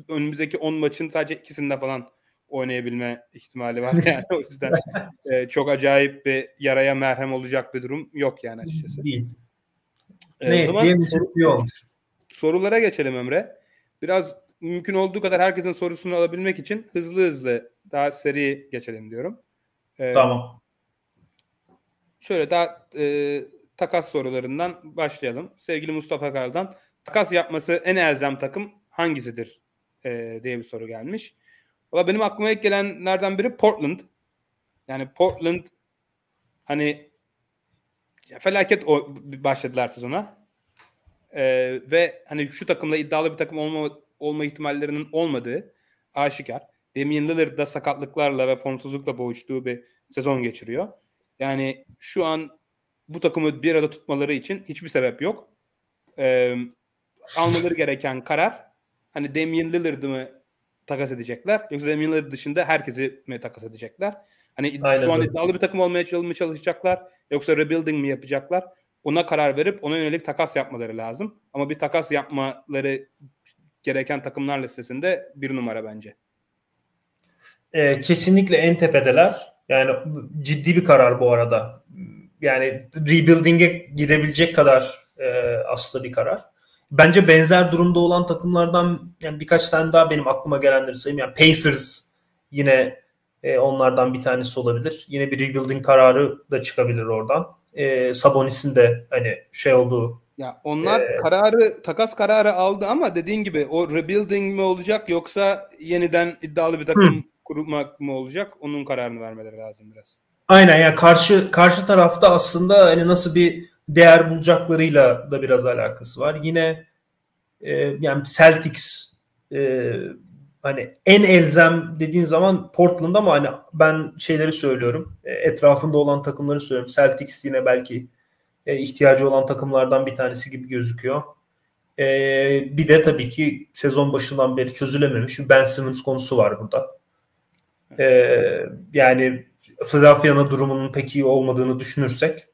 önümüzdeki 10 maçın sadece ikisinde falan oynayabilme ihtimali var [laughs] yani o yüzden e, çok acayip bir yaraya merhem olacak bir durum yok yani açıkçası. Değil. E, ne? Zaman soru. Sorulara geçelim Emre. Biraz mümkün olduğu kadar herkesin sorusunu alabilmek için hızlı hızlı daha seri geçelim diyorum. Ee, tamam. Şöyle daha e, takas sorularından başlayalım. Sevgili Mustafa Karal'dan takas yapması en elzem takım hangisidir e, diye bir soru gelmiş. Valla benim aklıma ilk gelenlerden biri Portland. Yani Portland hani felaket başladılar sezona. Ee, ve hani şu takımla iddialı bir takım olma, olma ihtimallerinin olmadığı aşikar. Damian Lillard da sakatlıklarla ve formsuzlukla boğuştuğu bir sezon geçiriyor. Yani şu an bu takımı bir arada tutmaları için hiçbir sebep yok. Ee, almaları gereken karar hani Damian Lillard'ı mı takas edecekler yoksa Damian Lillard dışında herkesi mi takas edecekler? Hani Aynen şu an iddialı bir takım olmaya çalışacaklar yoksa rebuilding mi yapacaklar? ona karar verip ona yönelik takas yapmaları lazım. Ama bir takas yapmaları gereken takımlar listesinde bir numara bence. E, kesinlikle en tepedeler. Yani ciddi bir karar bu arada. Yani rebuilding'e gidebilecek kadar e, aslında bir karar. Bence benzer durumda olan takımlardan yani birkaç tane daha benim aklıma gelenleri sayayım. Yani Pacers yine e, onlardan bir tanesi olabilir. Yine bir rebuilding kararı da çıkabilir oradan e, Sabonis'in de hani şey olduğu ya onlar ee, kararı takas kararı aldı ama dediğin gibi o rebuilding mi olacak yoksa yeniden iddialı bir takım hı. kurmak mı olacak? Onun kararını vermeleri lazım biraz. Aynen ya yani karşı karşı tarafta aslında hani nasıl bir değer bulacaklarıyla da biraz alakası var. Yine e, yani Celtics e, hani en elzem dediğin zaman Portland ama hani ben şeyleri söylüyorum. E, etrafında olan takımları söylüyorum. Celtics yine belki e, ihtiyacı olan takımlardan bir tanesi gibi gözüküyor. E, bir de tabii ki sezon başından beri çözülememiş bir Ben Simmons konusu var burada. Ee, yani Philadelphia'nın durumunun pek iyi olmadığını düşünürsek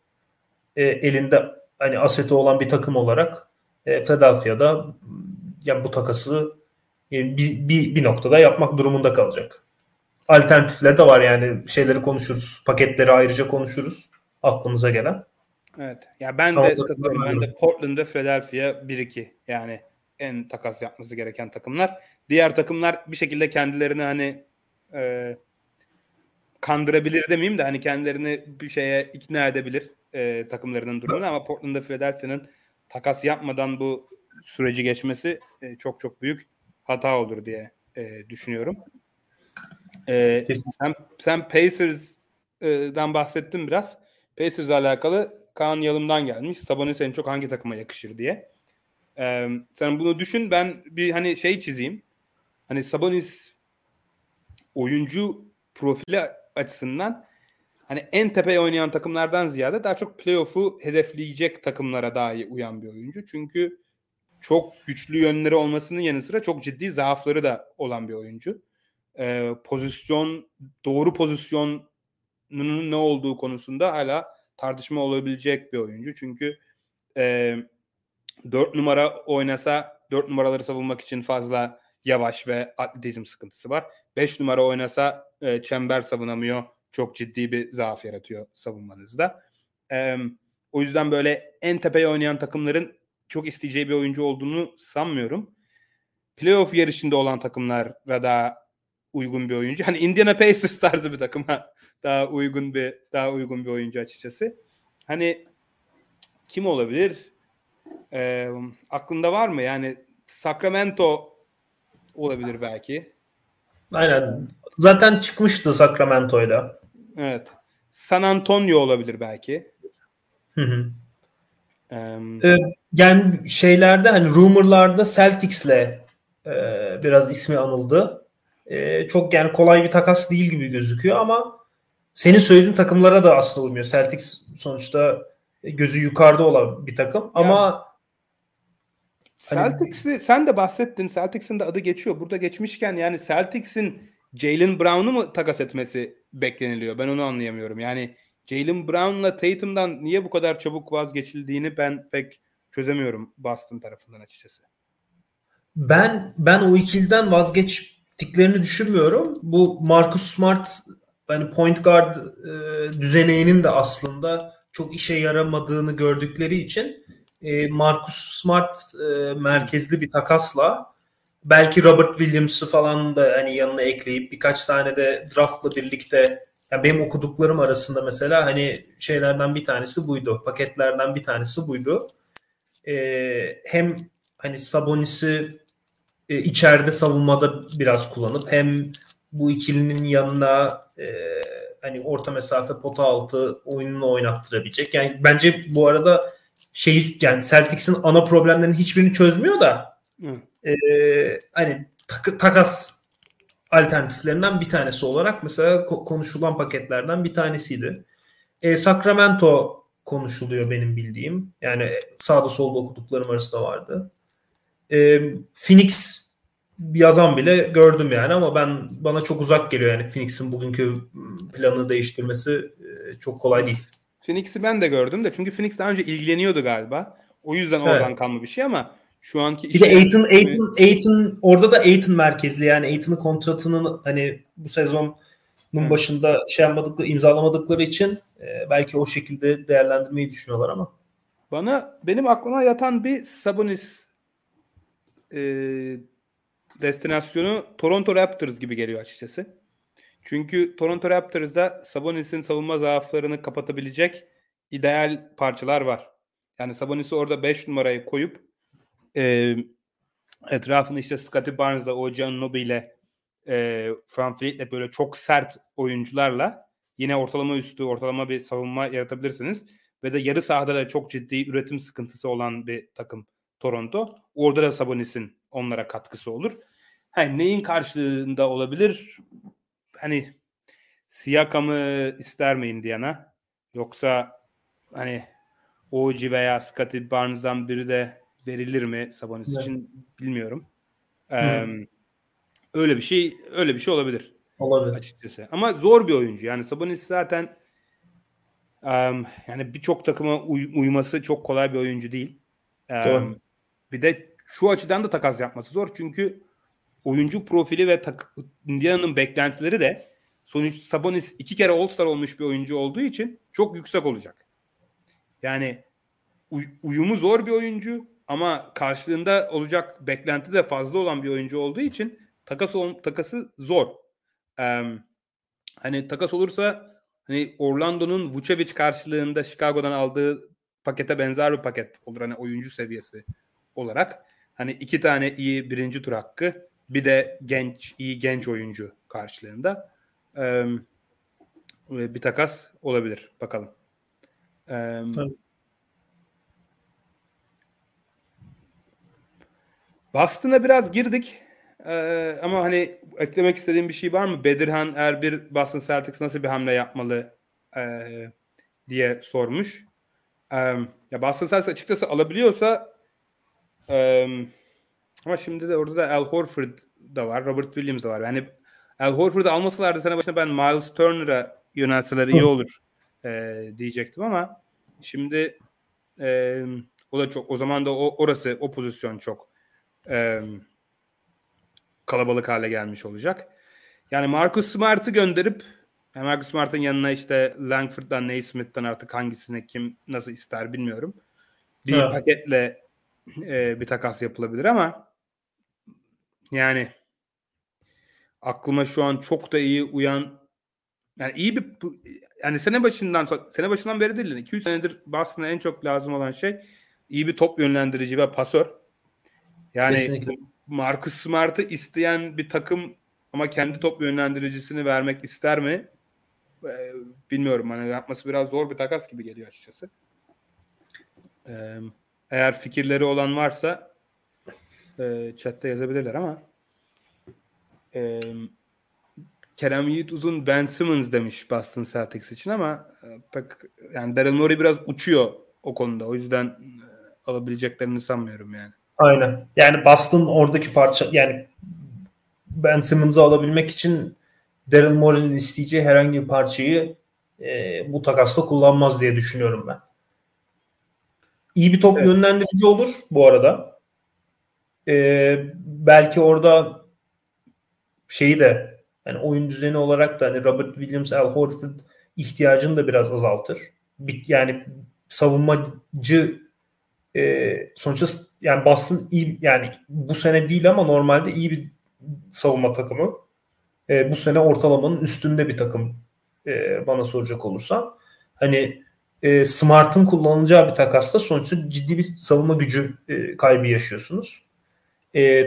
e, elinde hani aseti olan bir takım olarak e, Philadelphia'da yani bu takası e, bir, bir, bir noktada yapmak durumunda kalacak. Alternatifler de var yani şeyleri konuşuruz. Paketleri ayrıca konuşuruz. Aklımıza gelen. Evet. Ya ben de ben de Portland'da Philadelphia 1-2 yani en takas yapması gereken takımlar. Diğer takımlar bir şekilde kendilerini hani e, kandırabilir demeyeyim de hani kendilerini bir şeye ikna edebilir e, takımlarının durumunu ama Portland'da Philadelphia'nın takas yapmadan bu süreci geçmesi e, çok çok büyük hata olur diye e, düşünüyorum. E, sen, sen Pacers'dan bahsettin biraz. Pacers'la alakalı Kaan Yalım'dan gelmiş. Sabonis en çok hangi takıma yakışır diye. Ee, sen bunu düşün. Ben bir hani şey çizeyim. Hani Sabonis oyuncu profili açısından hani en tepeye oynayan takımlardan ziyade daha çok playoff'u hedefleyecek takımlara daha iyi uyan bir oyuncu. Çünkü çok güçlü yönleri olmasının yanı sıra çok ciddi zaafları da olan bir oyuncu. Ee, pozisyon, doğru pozisyonun ne olduğu konusunda hala tartışma olabilecek bir oyuncu. Çünkü e, 4 numara oynasa 4 numaraları savunmak için fazla yavaş ve atletizm sıkıntısı var. 5 numara oynasa e, çember savunamıyor. Çok ciddi bir zaaf yaratıyor savunmanızda. E, o yüzden böyle en tepeye oynayan takımların çok isteyeceği bir oyuncu olduğunu sanmıyorum. Playoff yarışında olan takımlara daha uygun bir oyuncu. Hani Indiana Pacers [laughs] tarzı bir takıma daha uygun bir daha uygun bir oyuncu açıkçası. Hani kim olabilir? Ee, aklında var mı? Yani Sacramento olabilir belki. Aynen. Zaten çıkmıştı Sacramento'yla. Evet. San Antonio olabilir belki. Hı hı. Ee, yani şeylerde hani rumorlarda Celtics'le e, biraz ismi anıldı. E, çok yani kolay bir takas değil gibi gözüküyor ama senin söylediğin takımlara da aslında uymuyor. Celtics sonuçta gözü yukarıda olan bir takım yani, ama Celtics'i hani, sen de bahsettin. Celtics'in de adı geçiyor. Burada geçmişken yani Celtics'in Jalen Brown'u mu takas etmesi bekleniliyor? Ben onu anlayamıyorum. Yani Jalen Brown'la Tatum'dan niye bu kadar çabuk vazgeçildiğini ben pek çözemiyorum Boston tarafından açıkçası. Ben ben o ikiliden vazgeçtiklerini düşünmüyorum. Bu Marcus Smart yani point guard e, düzeneğinin de aslında çok işe yaramadığını gördükleri için e, Marcus Smart e, merkezli bir takasla belki Robert Williams'ı falan da hani yanına ekleyip birkaç tane de draftla birlikte yani benim okuduklarım arasında mesela hani şeylerden bir tanesi buydu. Paketlerden bir tanesi buydu. Ee, hem hani Sabonis'i e, içeride savunmada biraz kullanıp hem bu ikilinin yanına e, hani orta mesafe pota altı oyununu oynattırabilecek. Yani bence bu arada şey yani Celtics'in ana problemlerini hiçbirini çözmüyor da e, hani tak, takas alternatiflerinden bir tanesi olarak mesela konuşulan paketlerden bir tanesiydi. E, Sacramento konuşuluyor benim bildiğim. Yani sağda solda okuduklarım arasında vardı. E, Phoenix yazan bile gördüm yani ama ben bana çok uzak geliyor yani Phoenix'in bugünkü planını değiştirmesi e, çok kolay değil. Phoenix'i ben de gördüm de çünkü Phoenix daha önce ilgileniyordu galiba. O yüzden oradan evet. kalma bir şey ama şu anki bir de Aiton, Aiton, Aiton orada da Aiton merkezli yani Aiton'un kontratının hani bu sezonun evet. başında şey yapmadıkları imzalamadıkları için e, belki o şekilde değerlendirmeyi düşünüyorlar ama. Bana benim aklıma yatan bir Sabonis e, destinasyonu Toronto Raptors gibi geliyor açıkçası. Çünkü Toronto Raptors'da Sabonis'in savunma zaaflarını kapatabilecek ideal parçalar var. Yani Sabonis'i orada 5 numarayı koyup e, etrafını işte Scottie Barnes'la, Ojan Nobi ile e, Fran Fleet'le böyle çok sert oyuncularla yine ortalama üstü, ortalama bir savunma yaratabilirsiniz. Ve de yarı sahada da çok ciddi üretim sıkıntısı olan bir takım Toronto. Orada da Sabonis'in onlara katkısı olur. Hani neyin karşılığında olabilir? Hani Siakam'ı ister mi Indiana? Yoksa hani OG veya Scottie Barnes'dan biri de verilir mi Sabonis evet. için bilmiyorum. Ee, öyle bir şey öyle bir şey olabilir. Olabilir. açıkçası. Ama zor bir oyuncu. Yani Sabonis zaten um, yani birçok takıma uy- uyması çok kolay bir oyuncu değil. Um, bir de şu açıdan da takas yapması zor. Çünkü oyuncu profili ve tak- Indiana'nın beklentileri de sonuç Sabonis iki kere All-Star olmuş bir oyuncu olduğu için çok yüksek olacak. Yani uy- uyumu zor bir oyuncu ama karşılığında olacak beklenti de fazla olan bir oyuncu olduğu için takas ol- takası zor. Ee, hani takas olursa hani Orlando'nun Vucevic karşılığında Chicago'dan aldığı pakete benzer bir paket olur hani oyuncu seviyesi olarak. Hani iki tane iyi birinci tur hakkı bir de genç iyi genç oyuncu karşılığında ee, bir takas olabilir bakalım. Ee, Boston'a biraz girdik. Ee, ama hani eklemek istediğim bir şey var mı? Bedirhan Erbil Boston Celtics nasıl bir hamle yapmalı e, diye sormuş. E, ya Boston Celtics açıkçası alabiliyorsa e, ama şimdi de orada da Al Horford da var. Robert Williams da var. Yani Al Horford'u almasalardı sene başında ben Miles Turner'a yönelseler iyi olur e, diyecektim ama şimdi e, o da çok o zaman da o, orası o pozisyon çok e, kalabalık hale gelmiş olacak. Yani Marcus Smart'ı gönderip yani Marcus Smart'ın yanına işte Langford'dan Naismith'ten artık hangisini kim nasıl ister bilmiyorum. Bir evet. paketle e, bir takas yapılabilir ama yani aklıma şu an çok da iyi uyan yani iyi bir yani sene başından sene başından beri değil 2-3 senedir Boston'a en çok lazım olan şey iyi bir top yönlendirici ve pasör. Yani Kesinlikle. Marcus Smart'ı isteyen bir takım ama kendi top yönlendiricisini vermek ister mi? Ee, bilmiyorum. Hani yapması biraz zor bir takas gibi geliyor açıkçası. Ee, eğer fikirleri olan varsa e, chatte yazabilirler ama e, Kerem Yiğit Uzun Ben Simmons demiş Boston Celtics için ama e, pek yani Daryl Morey biraz uçuyor o konuda. O yüzden e, alabileceklerini sanmıyorum yani. Aynen. Yani Boston oradaki parça yani Ben Simmons'ı alabilmek için Daryl Morey'nin isteyeceği herhangi bir parçayı e, bu takasta kullanmaz diye düşünüyorum ben. İyi bir top evet. yönlendirici olur bu arada. E, belki orada şeyi de yani oyun düzeni olarak da hani Robert Williams, Al Horford ihtiyacını da biraz azaltır. Yani savunmacı e, sonuçta yani Boston iyi yani bu sene değil ama normalde iyi bir savunma takımı. E, bu sene ortalamanın üstünde bir takım e, bana soracak olursa. Hani e, Smart'ın kullanacağı bir takasta sonuçta ciddi bir savunma gücü e, kaybı yaşıyorsunuz. E,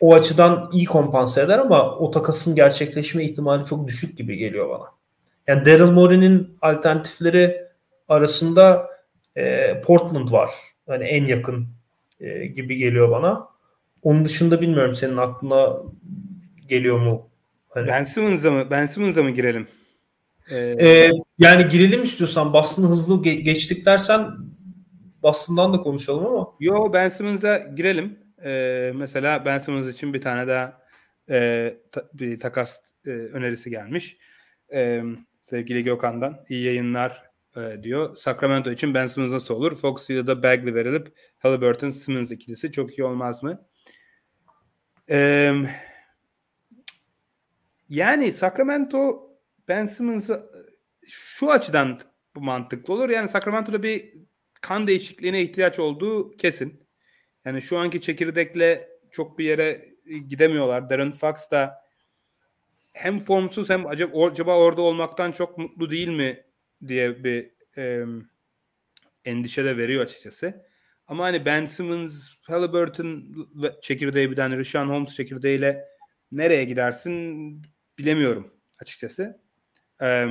o açıdan iyi kompanse eder ama o takasın gerçekleşme ihtimali çok düşük gibi geliyor bana. Yani Daryl Morey'nin alternatifleri arasında e, Portland var. Hani en yakın e, gibi geliyor bana. Onun dışında bilmiyorum senin aklına geliyor mu? Hani... Ben Simmons'a mı, ben Simmons'a mı girelim? Ee... Ee, yani girelim istiyorsan Boston'ı hızlı ge- geçtik dersen Boston'dan da konuşalım ama. Yo Ben Simmons'a girelim. Ee, mesela Ben Simmons için bir tane daha e, ta, bir takas e, önerisi gelmiş. E, sevgili Gökhan'dan. iyi yayınlar e, diyor. Sacramento için Ben Simmons nasıl olur? Fox ya da Bagley verilip Halliburton Simmons ikilisi çok iyi olmaz mı? Ee, yani Sacramento Ben Simmons'ı şu açıdan bu mantıklı olur. Yani Sacramento'da bir kan değişikliğine ihtiyaç olduğu kesin. Yani şu anki çekirdekle çok bir yere gidemiyorlar. Darren Fox da hem formsuz hem acaba, acaba orada olmaktan çok mutlu değil mi diye bir e, endişe de veriyor açıkçası. Ama hani Ben Simmons, Halliburton çekirdeği bir tane Rishon Holmes çekirdeğiyle nereye gidersin bilemiyorum açıkçası. Ee,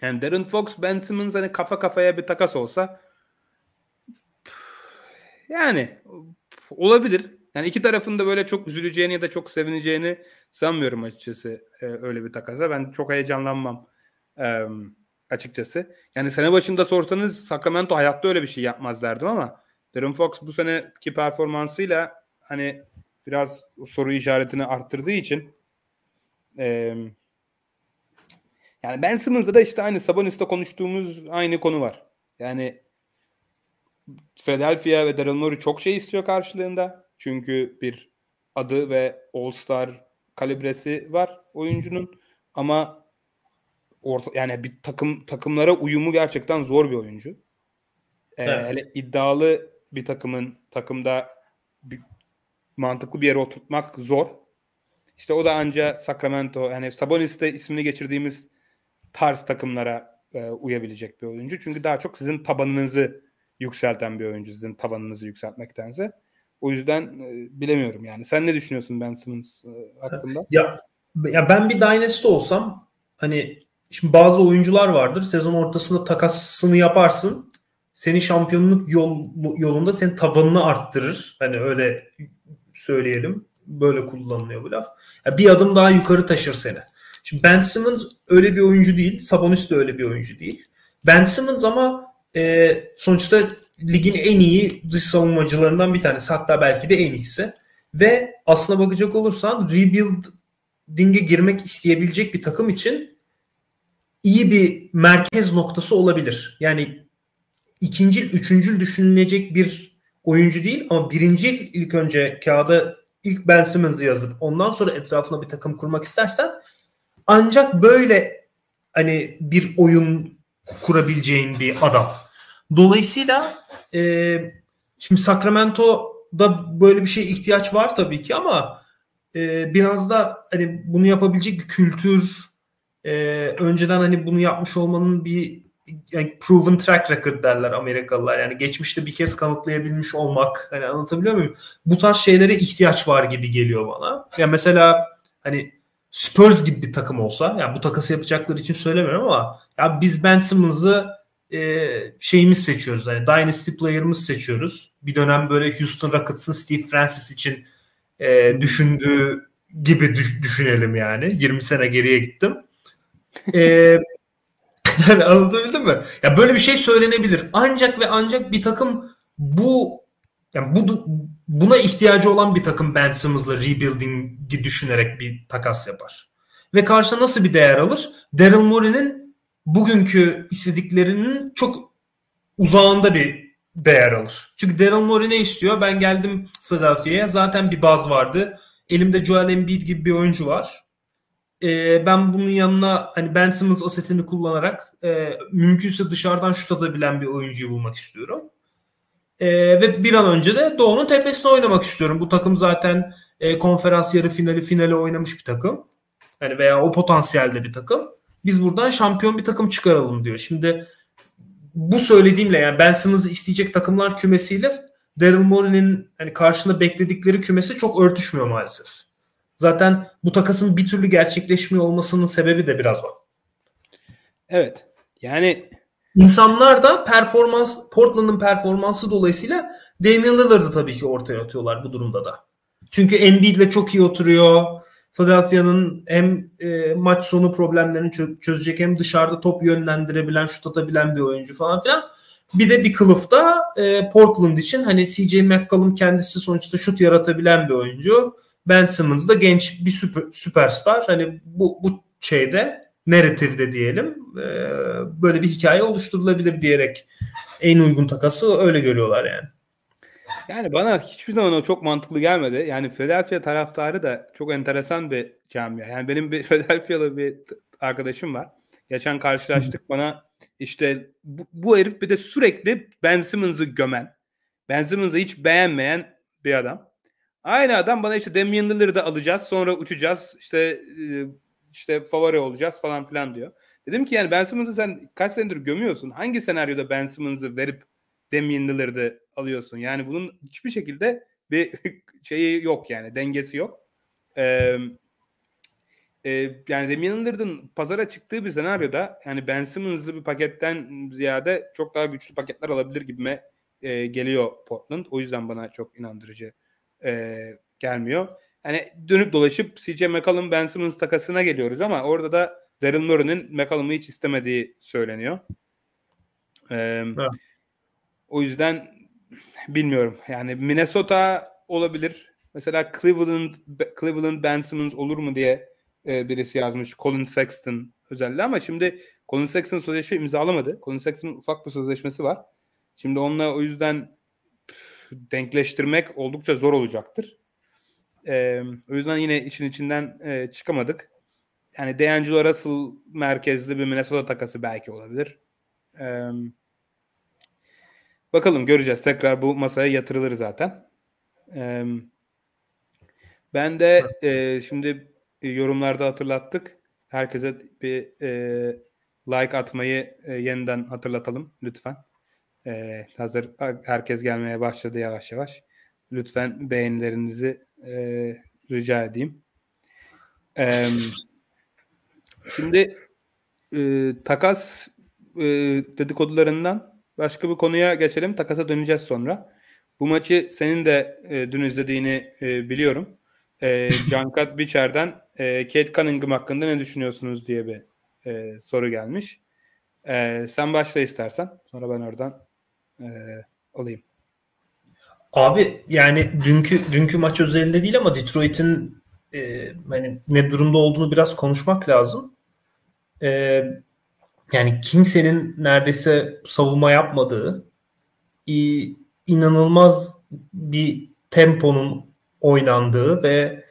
yani Darren Fox, Ben Simmons hani kafa kafaya bir takas olsa yani olabilir. Yani iki tarafın da böyle çok üzüleceğini ya da çok sevineceğini sanmıyorum açıkçası e, öyle bir takasa. Ben çok heyecanlanmam. Ee, açıkçası. Yani sene başında sorsanız Sacramento hayatta öyle bir şey yapmaz derdim ama Darren Fox bu seneki performansıyla hani biraz soru işaretini arttırdığı için e, yani Ben Simmons'da da işte aynı Sabonis'te konuştuğumuz aynı konu var. Yani Philadelphia ve Daryl Morey çok şey istiyor karşılığında. Çünkü bir adı ve All-Star kalibresi var oyuncunun. Ama orta, yani bir takım takımlara uyumu gerçekten zor bir oyuncu. Ee, evet. Hele iddialı bir takımın takımda bir, mantıklı bir yere oturtmak zor. İşte o da anca Sacramento yani Sabonis'te ismini geçirdiğimiz tarz takımlara e, uyabilecek bir oyuncu. Çünkü daha çok sizin tabanınızı yükselten bir oyuncu sizin tavanınızı yükseltmektense. O yüzden e, bilemiyorum yani. Sen ne düşünüyorsun Ben Simmons e, hakkında? Ya, ya ben bir Dynasty olsam hani şimdi bazı oyuncular vardır. Sezon ortasında takasını yaparsın. Senin şampiyonluk yol, yolunda senin tavanını arttırır. Hani öyle söyleyelim. Böyle kullanılıyor bu laf. Ya bir adım daha yukarı taşır seni. Şimdi Ben Simmons öyle bir oyuncu değil. Sabonis de öyle bir oyuncu değil. Ben Simmons ama e, sonuçta ligin en iyi dış savunmacılarından bir tanesi. Hatta belki de en iyisi. Ve aslına bakacak olursan rebuilding'e girmek isteyebilecek bir takım için iyi bir merkez noktası olabilir. Yani ikinci, üçüncül düşünülecek bir oyuncu değil ama birinci ilk önce kağıda ilk Ben Simmons'ı yazıp ondan sonra etrafına bir takım kurmak istersen ancak böyle hani bir oyun kurabileceğin bir adam. Dolayısıyla e, şimdi Sacramento'da böyle bir şey ihtiyaç var tabii ki ama e, biraz da hani bunu yapabilecek bir kültür e, önceden hani bunu yapmış olmanın bir yani proven track record derler Amerikalılar. Yani geçmişte bir kez kanıtlayabilmiş olmak. Hani anlatabiliyor muyum? Bu tarz şeylere ihtiyaç var gibi geliyor bana. Ya yani mesela hani Spurs gibi bir takım olsa yani bu takası yapacakları için söylemiyorum ama ya biz Ben Simmons'ı e, şeyimiz seçiyoruz. Yani Dynasty player'ımız seçiyoruz. Bir dönem böyle Houston Rockets'ın Steve Francis için e, düşündüğü gibi düş- düşünelim yani. 20 sene geriye gittim. E, [laughs] yani anlatabildim mi? Ya böyle bir şey söylenebilir. Ancak ve ancak bir takım bu yani bu buna ihtiyacı olan bir takım Ben Simmons'la rebuilding'i düşünerek bir takas yapar. Ve karşına nasıl bir değer alır? Daryl Morey'nin bugünkü istediklerinin çok uzağında bir değer alır. Çünkü Daryl Morey ne istiyor? Ben geldim Philadelphia'ya. Zaten bir baz vardı. Elimde Joel Embiid gibi bir oyuncu var. Ee, ben bunun yanına hani Ben Simmons asetini kullanarak e, mümkünse dışarıdan şut atabilen bir oyuncuyu bulmak istiyorum. E, ve bir an önce de Doğu'nun tepesine oynamak istiyorum. Bu takım zaten e, konferans yarı finali finali oynamış bir takım. Yani veya o potansiyelde bir takım. Biz buradan şampiyon bir takım çıkaralım diyor. Şimdi bu söylediğimle yani Ben Simmons'ı isteyecek takımlar kümesiyle Daryl Morey'nin hani karşında bekledikleri kümesi çok örtüşmüyor maalesef. Zaten bu takasın bir türlü gerçekleşmiyor olmasının sebebi de biraz o. Evet. Yani İnsanlar da performans Portland'ın performansı dolayısıyla Damian Lillard'ı tabii ki ortaya atıyorlar bu durumda da. Çünkü Embiid'le çok iyi oturuyor. Philadelphia'nın hem e, maç sonu problemlerini çö- çözecek hem dışarıda top yönlendirebilen, şut atabilen bir oyuncu falan filan. Bir de bir kılıfta e, Portland için hani CJ McCollum kendisi sonuçta şut yaratabilen bir oyuncu. Ben Simmons da genç bir süper, süperstar. Hani bu, bu şeyde narratifde diyelim e, böyle bir hikaye oluşturulabilir diyerek en uygun takası öyle görüyorlar yani. Yani bana hiçbir zaman o çok mantıklı gelmedi. Yani Philadelphia taraftarı da çok enteresan bir camia. Yani benim bir [laughs] Philadelphia'lı bir arkadaşım var. Geçen karşılaştık bana işte bu, bu herif bir de sürekli Ben Simmons'ı gömen, Ben Simmons'ı hiç beğenmeyen bir adam. Aynı adam bana işte Damian Lillard'ı alacağız sonra uçacağız işte e, işte favori olacağız falan filan diyor. Dedim ki yani Ben Simmons'ı sen kaç senedir gömüyorsun? Hangi senaryoda Ben Simmons'ı verip Damian Lillard'ı alıyorsun? Yani bunun hiçbir şekilde bir [laughs] şeyi yok yani dengesi yok. Ee, e, yani Damian Lillard'ın pazara çıktığı bir senaryoda yani Ben Simmons'lı bir paketten ziyade çok daha güçlü paketler alabilir gibime e, geliyor Portland. O yüzden bana çok inandırıcı e, gelmiyor hani dönüp dolaşıp CJ McCollum Ben Simmons takasına geliyoruz ama orada da Daryl Morey'nin McCollum'u hiç istemediği söyleniyor. Ee, evet. O yüzden bilmiyorum. Yani Minnesota olabilir. Mesela Cleveland Cleveland Ben Simmons olur mu diye e, birisi yazmış. Colin Sexton özelliği ama şimdi Colin Sexton sözleşme imzalamadı. Colin Sexton'ın ufak bir sözleşmesi var. Şimdi onunla o yüzden denkleştirmek oldukça zor olacaktır. E, o yüzden yine için içinden e, çıkamadık. Yani D'Angelo Russell merkezli bir Minnesota takası belki olabilir. E, bakalım göreceğiz. Tekrar bu masaya yatırılır zaten. E, ben de e, şimdi yorumlarda hatırlattık. Herkese bir e, like atmayı e, yeniden hatırlatalım lütfen. E, hazır herkes gelmeye başladı yavaş yavaş. Lütfen beğenilerinizi e, rica edeyim. E, şimdi e, takas e, dedikodularından başka bir konuya geçelim. Takasa döneceğiz sonra. Bu maçı senin de e, dün izlediğini e, biliyorum. E, Cankat Biçer'den e, Kate Cunningham hakkında ne düşünüyorsunuz diye bir e, soru gelmiş. E, sen başla istersen. Sonra ben oradan e, alayım. Abi yani dünkü dünkü maç özelinde değil ama Detroit'in e, hani ne durumda olduğunu biraz konuşmak lazım. E, yani kimsenin neredeyse savunma yapmadığı inanılmaz bir temponun oynandığı ve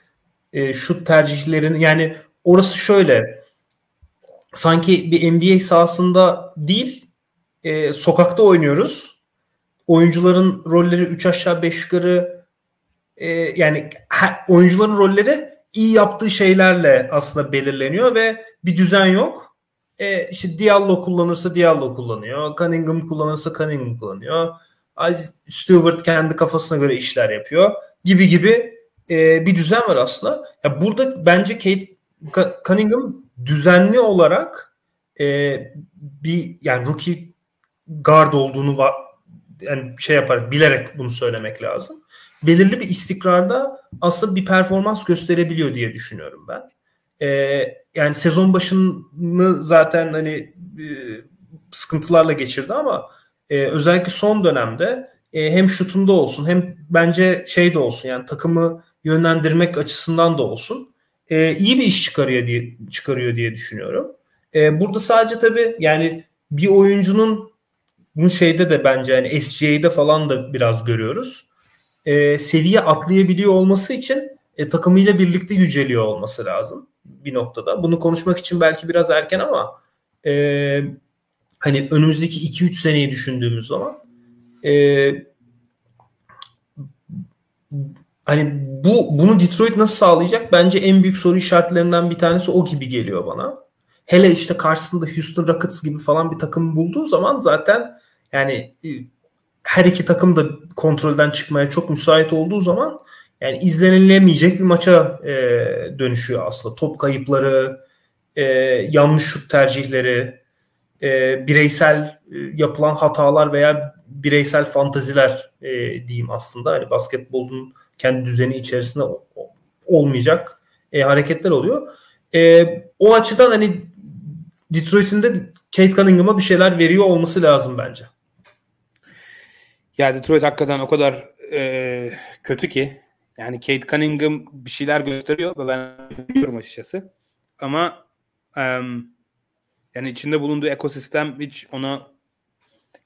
e, şut tercihlerin yani orası şöyle sanki bir NBA sahasında değil e, sokakta oynuyoruz. Oyuncuların rolleri 3 aşağı 5 yukarı e, yani her, oyuncuların rolleri iyi yaptığı şeylerle aslında belirleniyor ve bir düzen yok. E, işte Diallo kullanırsa Diallo kullanıyor. Cunningham kullanırsa Cunningham kullanıyor. Stewart kendi kafasına göre işler yapıyor gibi gibi e, bir düzen var aslında. Ya burada bence Kate Cunningham düzenli olarak e, bir yani rookie guard olduğunu yani şey yapar bilerek bunu söylemek lazım. Belirli bir istikrarda aslında bir performans gösterebiliyor diye düşünüyorum ben. E, yani sezon başını zaten hani e, sıkıntılarla geçirdi ama e, özellikle son dönemde e, hem şutunda olsun hem bence şey de olsun yani takımı yönlendirmek açısından da olsun e, iyi bir iş çıkarıyor diye çıkarıyor diye düşünüyorum. E, burada sadece tabii yani bir oyuncunun bu şeyde de bence yani SGA'de falan da biraz görüyoruz. E, seviye atlayabiliyor olması için e, takımıyla birlikte yüceliyor olması lazım bir noktada. Bunu konuşmak için belki biraz erken ama e, hani önümüzdeki 2-3 seneyi düşündüğümüz zaman e, hani bu bunu Detroit nasıl sağlayacak? Bence en büyük soru işaretlerinden bir tanesi o gibi geliyor bana. Hele işte karşısında Houston Rockets gibi falan bir takım bulduğu zaman zaten yani her iki takım da kontrolden çıkmaya çok müsait olduğu zaman yani izlenilemeyecek bir maça e, dönüşüyor aslında. Top kayıpları, e, yanlış şut tercihleri, e, bireysel e, yapılan hatalar veya bireysel fantaziler e, diyeyim aslında. Hani basketbolun kendi düzeni içerisinde olmayacak e, hareketler oluyor. E, o açıdan hani Detroit'in de Kate Cunningham'a bir şeyler veriyor olması lazım bence. Ya Detroit hakikaten o kadar e, kötü ki yani Kate Cunningham bir şeyler gösteriyor ve ben biliyorum açıkçası. Ama e, yani içinde bulunduğu ekosistem hiç ona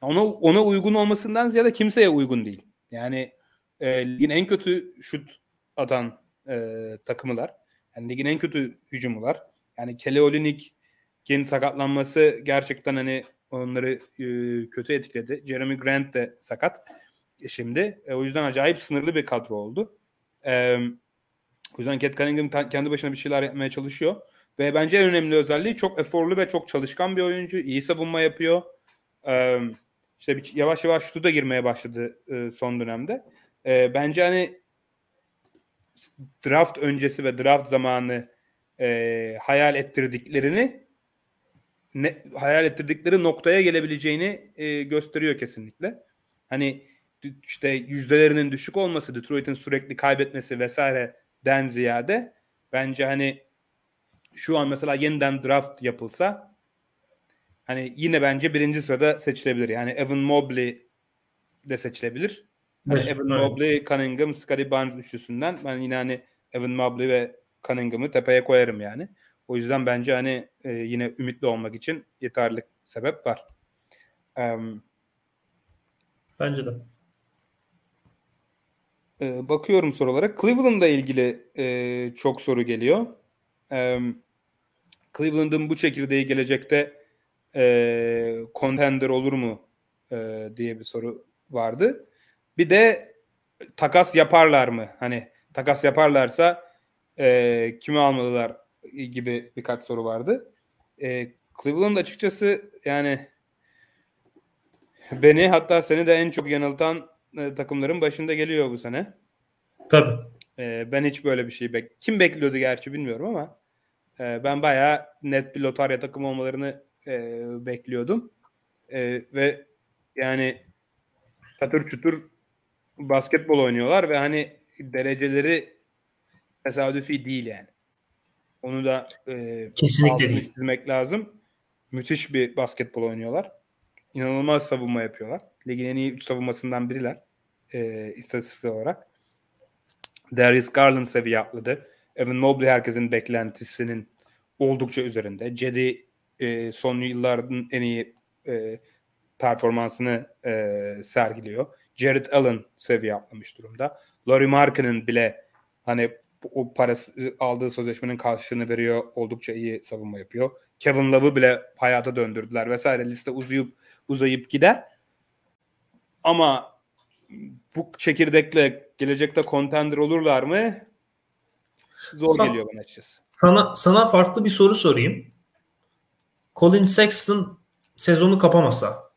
ona ona uygun olmasından ziyade kimseye uygun değil. Yani e, ligin en kötü şut atan e, takımılar. Yani ligin en kötü hücumular. Yani Kelly Olynyk'in sakatlanması gerçekten hani onları e, kötü etkiledi. Jeremy Grant de sakat e, şimdi. E, o yüzden acayip sınırlı bir kadro oldu. E, o yüzden Cat Cunningham kendi başına bir şeyler yapmaya çalışıyor. Ve bence en önemli özelliği çok eforlu ve çok çalışkan bir oyuncu. İyi savunma yapıyor. E, işte bir, yavaş yavaş şutu da girmeye başladı son dönemde. Bence hani draft öncesi ve draft zamanı hayal ettirdiklerini ne, hayal ettirdikleri noktaya gelebileceğini e, gösteriyor kesinlikle. Hani işte yüzdelerinin düşük olması, Detroit'in sürekli kaybetmesi vesaire den ziyade bence hani şu an mesela yeniden draft yapılsa hani yine bence birinci sırada seçilebilir. Yani Evan Mobley de seçilebilir. Hani Evan Mobley, Cunningham, Scottie Barnes üçlüsünden ben yine hani Evan Mobley ve Cunningham'ı tepeye koyarım yani. O yüzden bence hani e, yine ümitli olmak için yeterli sebep var. Um, bence de. E, bakıyorum sorulara. Cleveland'la ilgili e, çok soru geliyor. E, Cleveland'ın bu çekirdeği gelecekte e, contender olur mu e, diye bir soru vardı. Bir de takas yaparlar mı? Hani takas yaparlarsa e, kimi almalılar gibi birkaç soru vardı. E, Cleveland açıkçası yani beni hatta seni de en çok yanıltan e, takımların başında geliyor bu sene. Tabii. E, ben hiç böyle bir şey bek kim bekliyordu gerçi bilmiyorum ama e, ben bayağı net bir lotarya takımı olmalarını e, bekliyordum. E, ve yani çatır çutur basketbol oynuyorlar ve hani dereceleri tesadüfi değil yani. Onu da e, kesinlikle değil. çizmek lazım. Müthiş bir basketbol oynuyorlar. İnanılmaz savunma yapıyorlar. Ligin en iyi 3 savunmasından biriler. E, istatistik olarak. Darius Garland seviye atladı. Evan Mobley herkesin beklentisinin oldukça üzerinde. Cedi e, son yılların en iyi e, performansını e, sergiliyor. Jared Allen seviye atlamış durumda. Laurie Markkanen bile hani o parası aldığı sözleşmenin karşılığını veriyor. Oldukça iyi savunma yapıyor. Kevin Love'ı bile hayata döndürdüler vesaire. Liste uzayıp uzayıp gider. Ama bu çekirdekle gelecekte contender olurlar mı? Zor Sen, geliyor bana açıkçası. Sana sana farklı bir soru sorayım. Colin Sexton sezonu kapamasa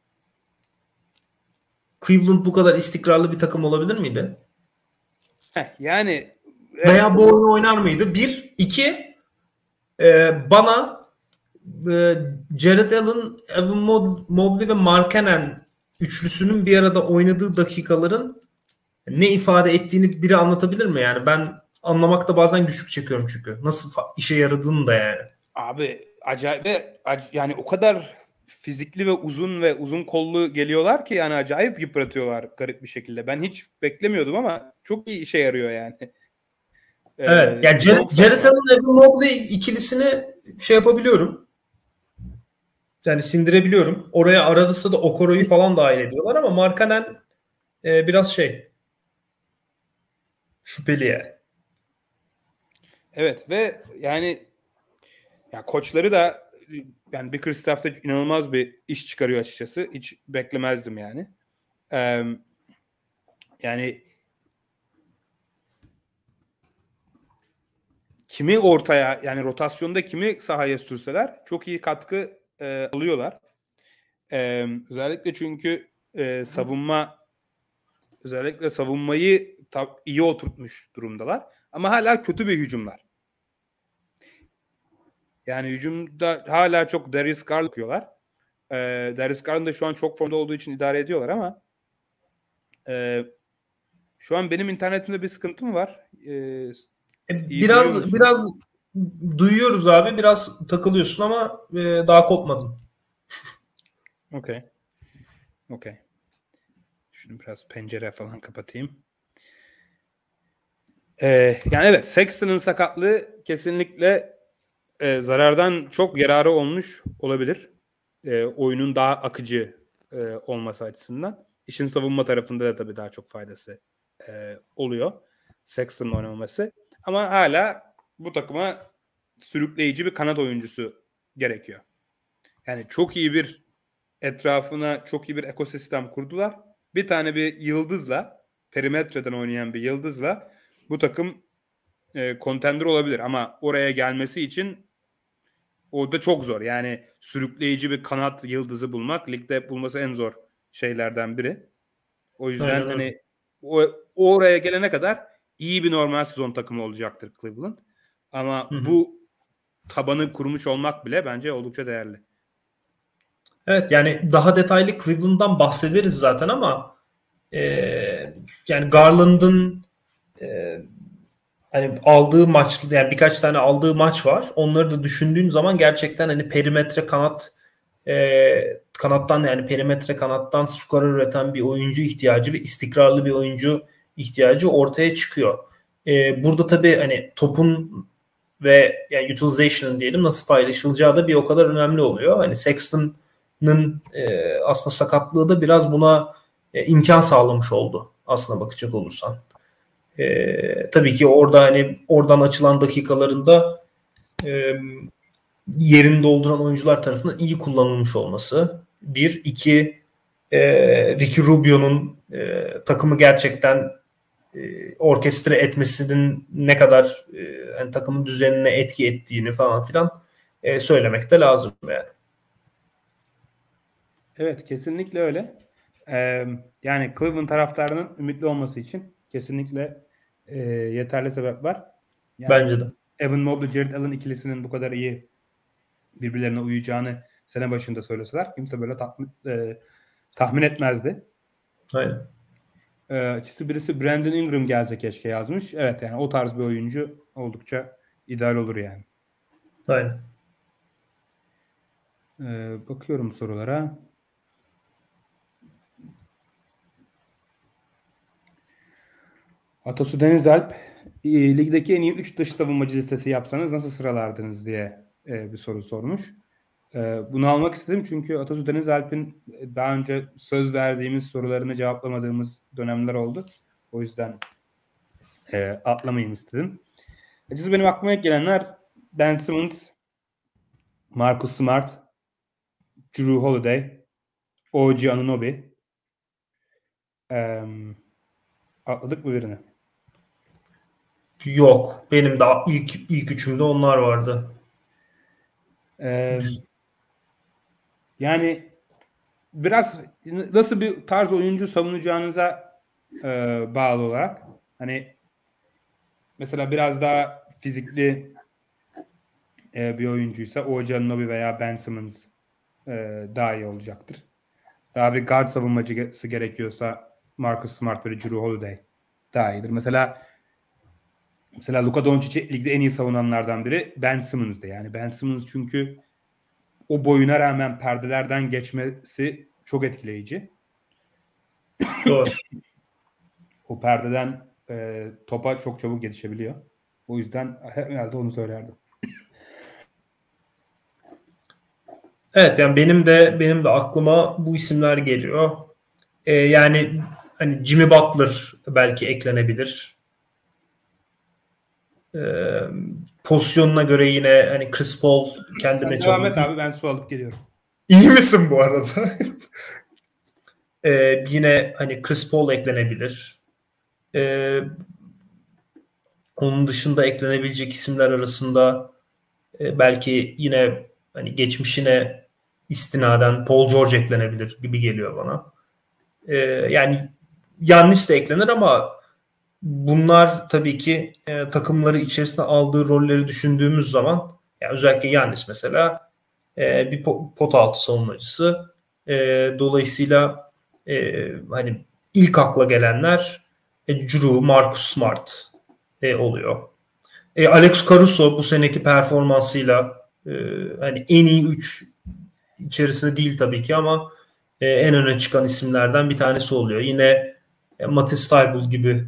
Cleveland bu kadar istikrarlı bir takım olabilir miydi? Heh, yani veya bu oyunu oynar mıydı? Bir. iki e, bana e, Jared Allen, Evan Mobley ve Markkanen üçlüsünün bir arada oynadığı dakikaların ne ifade ettiğini biri anlatabilir mi? Yani ben anlamakta bazen güçlük çekiyorum çünkü. Nasıl işe yaradığını da yani. Abi acayip yani o kadar fizikli ve uzun ve uzun kollu geliyorlar ki yani acayip yıpratıyorlar garip bir şekilde. Ben hiç beklemiyordum ama çok iyi işe yarıyor yani. Evet. Ee, yani Jared, Jared Allen Evan Mobley ikilisini şey yapabiliyorum. Yani sindirebiliyorum. Oraya arada da Okoro'yu falan dahil ediyorlar ama Markanen e, biraz şey şüpheli yani. Evet ve yani ya koçları da yani bir Kristaff'ta inanılmaz bir iş çıkarıyor açıkçası. Hiç beklemezdim yani. Ee, yani kimi ortaya yani rotasyonda kimi sahaya sürseler çok iyi katkı e, alıyorlar. E, özellikle çünkü e, savunma özellikle savunmayı iyi oturtmuş durumdalar. Ama hala kötü bir hücumlar. Yani hücumda hala çok Darius Garland okuyorlar. E, Darius Garland da şu an çok formda olduğu için idare ediyorlar ama e, şu an benim internetimde bir sıkıntı mı var? E, e, biraz biraz duyuyoruz abi. Biraz takılıyorsun ama e, daha kopmadın. [laughs] Okey. Okey. Şunu biraz pencere falan kapatayım. Ee, yani evet Sexton'ın sakatlığı kesinlikle e, zarardan çok yararı olmuş olabilir. E, oyunun daha akıcı e, olması açısından. İşin savunma tarafında da tabii daha çok faydası e, oluyor. Sexton'ın oynamaması. Ama hala bu takıma sürükleyici bir kanat oyuncusu gerekiyor. Yani çok iyi bir etrafına çok iyi bir ekosistem kurdular. Bir tane bir yıldızla perimetreden oynayan bir yıldızla bu takım e, contender olabilir ama oraya gelmesi için o da çok zor. Yani sürükleyici bir kanat yıldızı bulmak ligde bulması en zor şeylerden biri. O yüzden Aynen. hani o, oraya gelene kadar iyi bir normal sezon takımı olacaktır Cleveland. Ama Hı-hı. bu tabanı kurmuş olmak bile bence oldukça değerli. Evet yani daha detaylı Cleveland'dan bahsederiz zaten ama e, yani Garland'ın e, hani aldığı maç yani birkaç tane aldığı maç var. Onları da düşündüğün zaman gerçekten hani perimetre kanat e, kanattan yani perimetre kanattan skor üreten bir oyuncu ihtiyacı ve istikrarlı bir oyuncu ihtiyacı ortaya çıkıyor. E, burada tabii hani topun ve yani utilization diyelim nasıl paylaşılacağı da bir o kadar önemli oluyor. Hani Sexton'ın e, aslında sakatlığı da biraz buna e, imkan sağlamış oldu aslına bakacak olursan. E, tabii ki orada hani oradan açılan dakikalarında e, yerini dolduran oyuncular tarafından iyi kullanılmış olması. Bir, iki e, Ricky Rubio'nun e, takımı gerçekten e, orkestre etmesinin ne kadar e, yani takımın düzenine etki ettiğini falan filan e, söylemek de lazım yani. Evet kesinlikle öyle. Ee, yani Cleveland taraftarının ümitli olması için kesinlikle e, yeterli sebep var. Yani Bence de. Evan Mobley, Jared Allen ikilisinin bu kadar iyi birbirlerine uyacağını sene başında söyleseler kimse böyle tahmin, e, tahmin etmezdi. Aynen. Açıkçası birisi Brandon Ingram gelse keşke yazmış. Evet yani o tarz bir oyuncu oldukça ideal olur yani. Aynen. Ee, bakıyorum sorulara. Atasu Denizalp e, ligdeki en iyi 3 dış savunmacı listesi yapsanız nasıl sıralardınız diye e, bir soru sormuş. E, bunu almak istedim çünkü Atasu Denizalp'in daha önce söz verdiğimiz sorularını cevaplamadığımız dönemler oldu. O yüzden e, atlamayayım istedim. Açıkçası benim aklıma gelenler Ben Simmons, Marcus Smart, Drew Holiday, OG Anunoby. E, atladık mı birini? Yok. Benim daha ilk ilk üçümde onlar vardı. Ee, yani biraz nasıl bir tarz oyuncu savunacağınıza e, bağlı olarak hani mesela biraz daha fizikli e, bir oyuncuysa Oja Nobi veya Ben Simmons e, daha iyi olacaktır. Daha bir guard savunmacısı gerekiyorsa Marcus Smart ve Drew Holiday daha iyidir. Mesela Mesela Luka Doncic ligde en iyi savunanlardan biri Ben Simmons'dı. Yani Ben Simmons çünkü o boyuna rağmen perdelerden geçmesi çok etkileyici. Doğru. o perdeden e, topa çok çabuk yetişebiliyor. O yüzden herhalde onu söylerdim. Evet yani benim de benim de aklıma bu isimler geliyor. Ee, yani hani Jimmy Butler belki eklenebilir. Ee, pozisyonuna göre yine hani Chris Paul kendime Sen devam et abi ben su alıp geliyorum. İyi misin bu arada? [laughs] ee, yine hani Chris Paul eklenebilir. Ee, onun dışında eklenebilecek isimler arasında e, belki yine hani geçmişine istinaden Paul George eklenebilir gibi geliyor bana. Ee, yani Yannis de eklenir ama bunlar tabii ki e, takımları içerisinde aldığı rolleri düşündüğümüz zaman yani özellikle Yannis mesela e, bir pot altı savunmacısı. E, dolayısıyla e, hani ilk akla gelenler e, Drew, Marcus Smart e, oluyor. E, Alex Caruso bu seneki performansıyla e, hani en iyi 3 içerisinde değil tabii ki ama e, en öne çıkan isimlerden bir tanesi oluyor. Yine e, Matisse Tybul gibi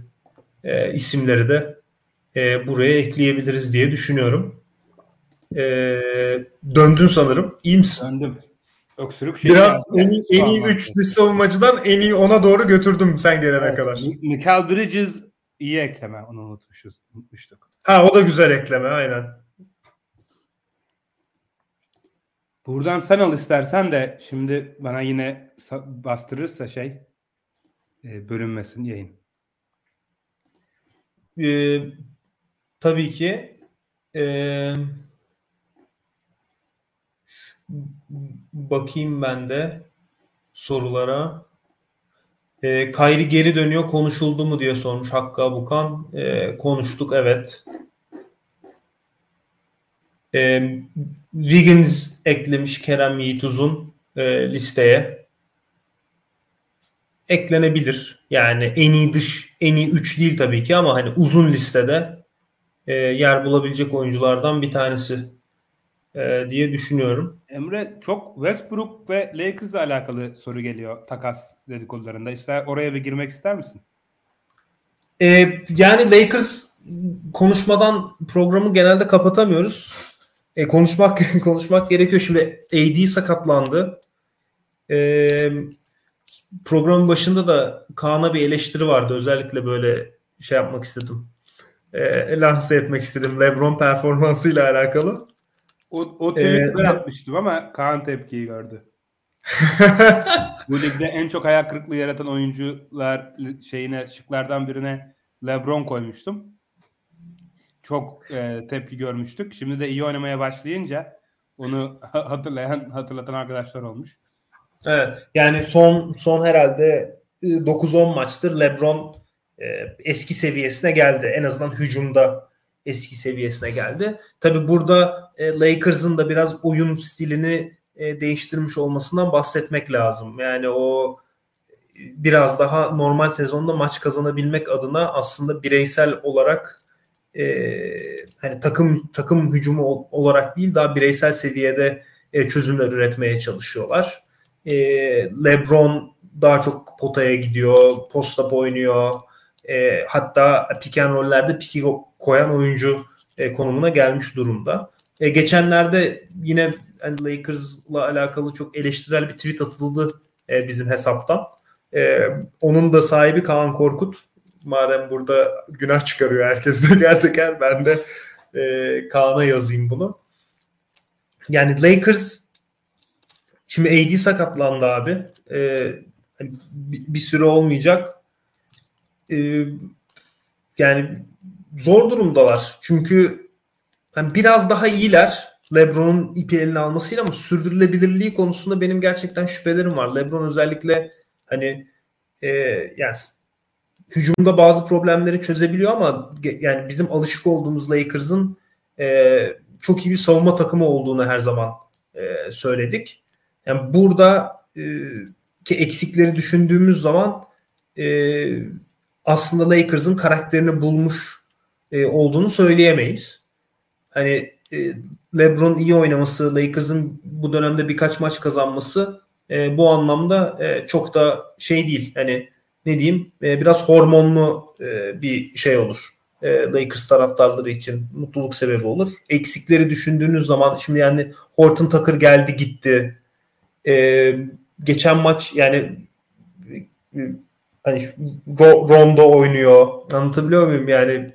e, isimleri de e, buraya ekleyebiliriz diye düşünüyorum. E, döndün sanırım. İyi misin? Döndüm. Öksürük şey Biraz en iyi, en iyi 3 dış savunmacıdan en iyi ona doğru götürdüm sen gelene evet. kadar. Michael Bridges iyi ekleme. Onu unutmuşuz. Unutmuştuk. Ha o da güzel ekleme aynen. Buradan sen al istersen de şimdi bana yine bastırırsa şey e, bölünmesin yayın. Ee, tabii ki e, bakayım ben de sorulara. E, Kayri geri dönüyor konuşuldu mu diye sormuş Hakkı Abukan. E, konuştuk evet. E, Wiggins eklemiş Kerem Yiğituz'un e, listeye. Eklenebilir. Yani en iyi dış, en iyi 3 değil tabii ki ama hani uzun listede e, yer bulabilecek oyunculardan bir tanesi e, diye düşünüyorum. Emre çok Westbrook ve Lakers'la alakalı soru geliyor takas dedikodularında. İster oraya bir girmek ister misin? E, yani Lakers konuşmadan programı genelde kapatamıyoruz. E, konuşmak [laughs] konuşmak gerekiyor. Şimdi AD sakatlandı. E, programın başında da Kaan'a bir eleştiri vardı. Özellikle böyle şey yapmak istedim. E, lanse etmek istedim. LeBron performansıyla alakalı. O, o tweet'i ben atmıştım ama Kaan tepkiyi gördü. [laughs] Bu ligde en çok hayal kırıklığı yaratan oyuncular şeyine şıklardan birine LeBron koymuştum. Çok e, tepki görmüştük. Şimdi de iyi oynamaya başlayınca onu [laughs] hatırlayan hatırlatan arkadaşlar olmuş. Evet. Yani son son herhalde 9-10 maçtır LeBron e, eski seviyesine geldi. En azından hücumda eski seviyesine geldi. Tabi burada e, Lakers'ın da biraz oyun stilini e, değiştirmiş olmasından bahsetmek lazım. Yani o biraz daha normal sezonda maç kazanabilmek adına aslında bireysel olarak e, hani takım takım hücumu olarak değil daha bireysel seviyede e, çözümler üretmeye çalışıyorlar. E, LeBron daha çok potaya gidiyor, posta oynuyor. E, hatta pick and roll'lerde piki koyan oyuncu e, konumuna gelmiş durumda. E, geçenlerde yine hani Lakers'la alakalı çok eleştirel bir tweet atıldı e, bizim hesaptan. E, onun da sahibi Kaan Korkut. Madem burada günah çıkarıyor herkes [laughs] teker teker ben de e, Kaan'a yazayım bunu. Yani Lakers şimdi AD sakatlandı abi. E, hani bir, süre olmayacak. E, yani zor durumdalar. Çünkü yani biraz daha iyiler. LeBron'un ipi eline almasıyla ama sürdürülebilirliği konusunda benim gerçekten şüphelerim var. LeBron özellikle hani e, yani hücumda bazı problemleri çözebiliyor ama yani bizim alışık olduğumuz Lakers'ın e, çok iyi bir savunma takımı olduğunu her zaman e, söyledik. Yani burada e, ki eksikleri düşündüğümüz zaman e, aslında Lakers'ın karakterini bulmuş e, olduğunu söyleyemeyiz. Hani e, LeBron iyi oynaması, Lakers'ın bu dönemde birkaç maç kazanması e, bu anlamda e, çok da şey değil. Hani ne diyeyim e, biraz hormonlu e, bir şey olur. E, Lakers taraftarları için mutluluk sebebi olur. Eksikleri düşündüğünüz zaman şimdi yani Horton Tucker geldi gitti. E, geçen maç yani e, hani Rondo oynuyor. Anlatabiliyor muyum? Yani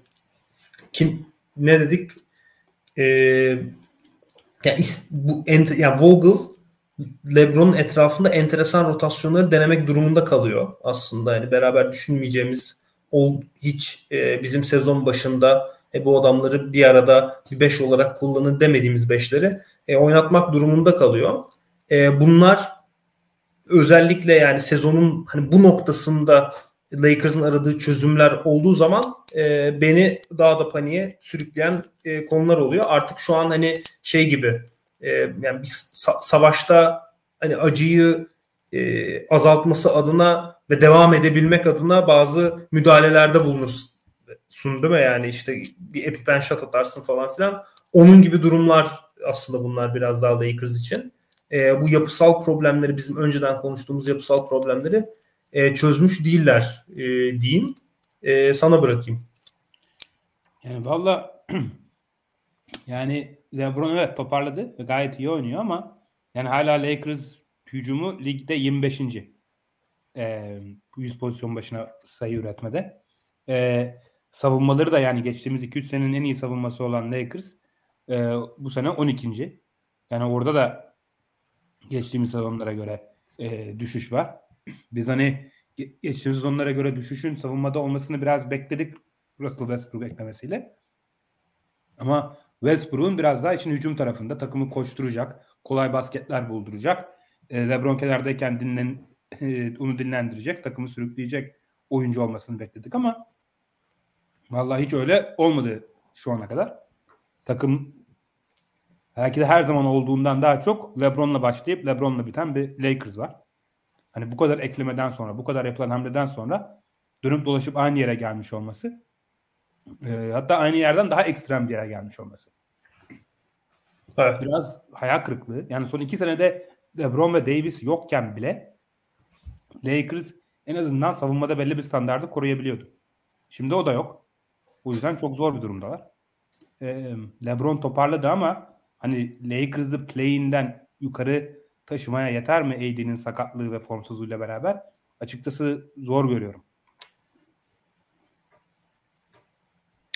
kim ne dedik? Ee, yani bu ent, yani Vogel LeBron'un etrafında enteresan rotasyonları denemek durumunda kalıyor aslında. Yani beraber düşünmeyeceğimiz ol, hiç e, bizim sezon başında e, bu adamları bir arada bir beş olarak kullanın demediğimiz beşleri e, oynatmak durumunda kalıyor. E, bunlar özellikle yani sezonun hani bu noktasında Lakers'ın aradığı çözümler olduğu zaman e, beni daha da paniğe sürükleyen e, konular oluyor. Artık şu an hani şey gibi e, yani bir sa- savaşta hani acıyı e, azaltması adına ve devam edebilmek adına bazı müdahalelerde bulunursun değil mi? Yani işte bir epipen shot atarsın falan filan. Onun gibi durumlar aslında bunlar biraz daha Lakers için. E, bu yapısal problemleri bizim önceden konuştuğumuz yapısal problemleri e, çözmüş değiller e, diyeyim. E, sana bırakayım. Yani valla [clears throat] yani LeBron evet toparladı ve gayet iyi oynuyor ama yani hala Lakers hücumu ligde 25. E, 100 pozisyon başına sayı üretmede. E, savunmaları da yani geçtiğimiz 200 senenin en iyi savunması olan Lakers e, bu sene 12. Yani orada da geçtiğimiz sezonlara göre e, düşüş var. Biz hani geçtiğimiz sezonlara göre düşüşün savunmada olmasını biraz bekledik Russell Westbrook eklemesiyle. Ama Westbrook'un biraz daha için hücum tarafında takımı koşturacak, kolay basketler bulduracak. E, LeBron kenardayken dinlen, e, onu dinlendirecek, takımı sürükleyecek oyuncu olmasını bekledik ama vallahi hiç öyle olmadı şu ana kadar. Takım belki de her zaman olduğundan daha çok LeBron'la başlayıp LeBron'la biten bir Lakers var. Hani bu kadar eklemeden sonra, bu kadar yapılan hamleden sonra dönüp dolaşıp aynı yere gelmiş olması e, hatta aynı yerden daha ekstrem bir yere gelmiş olması. Evet. Biraz hayal kırıklığı. Yani son iki senede LeBron ve Davis yokken bile Lakers en azından savunmada belli bir standardı koruyabiliyordu. Şimdi o da yok. O yüzden çok zor bir durumdalar. Ee, LeBron toparladı ama hani Lakers'ı play'inden yukarı taşımaya yeter mi AD'nin sakatlığı ve formsuzluğuyla beraber? Açıkçası zor görüyorum.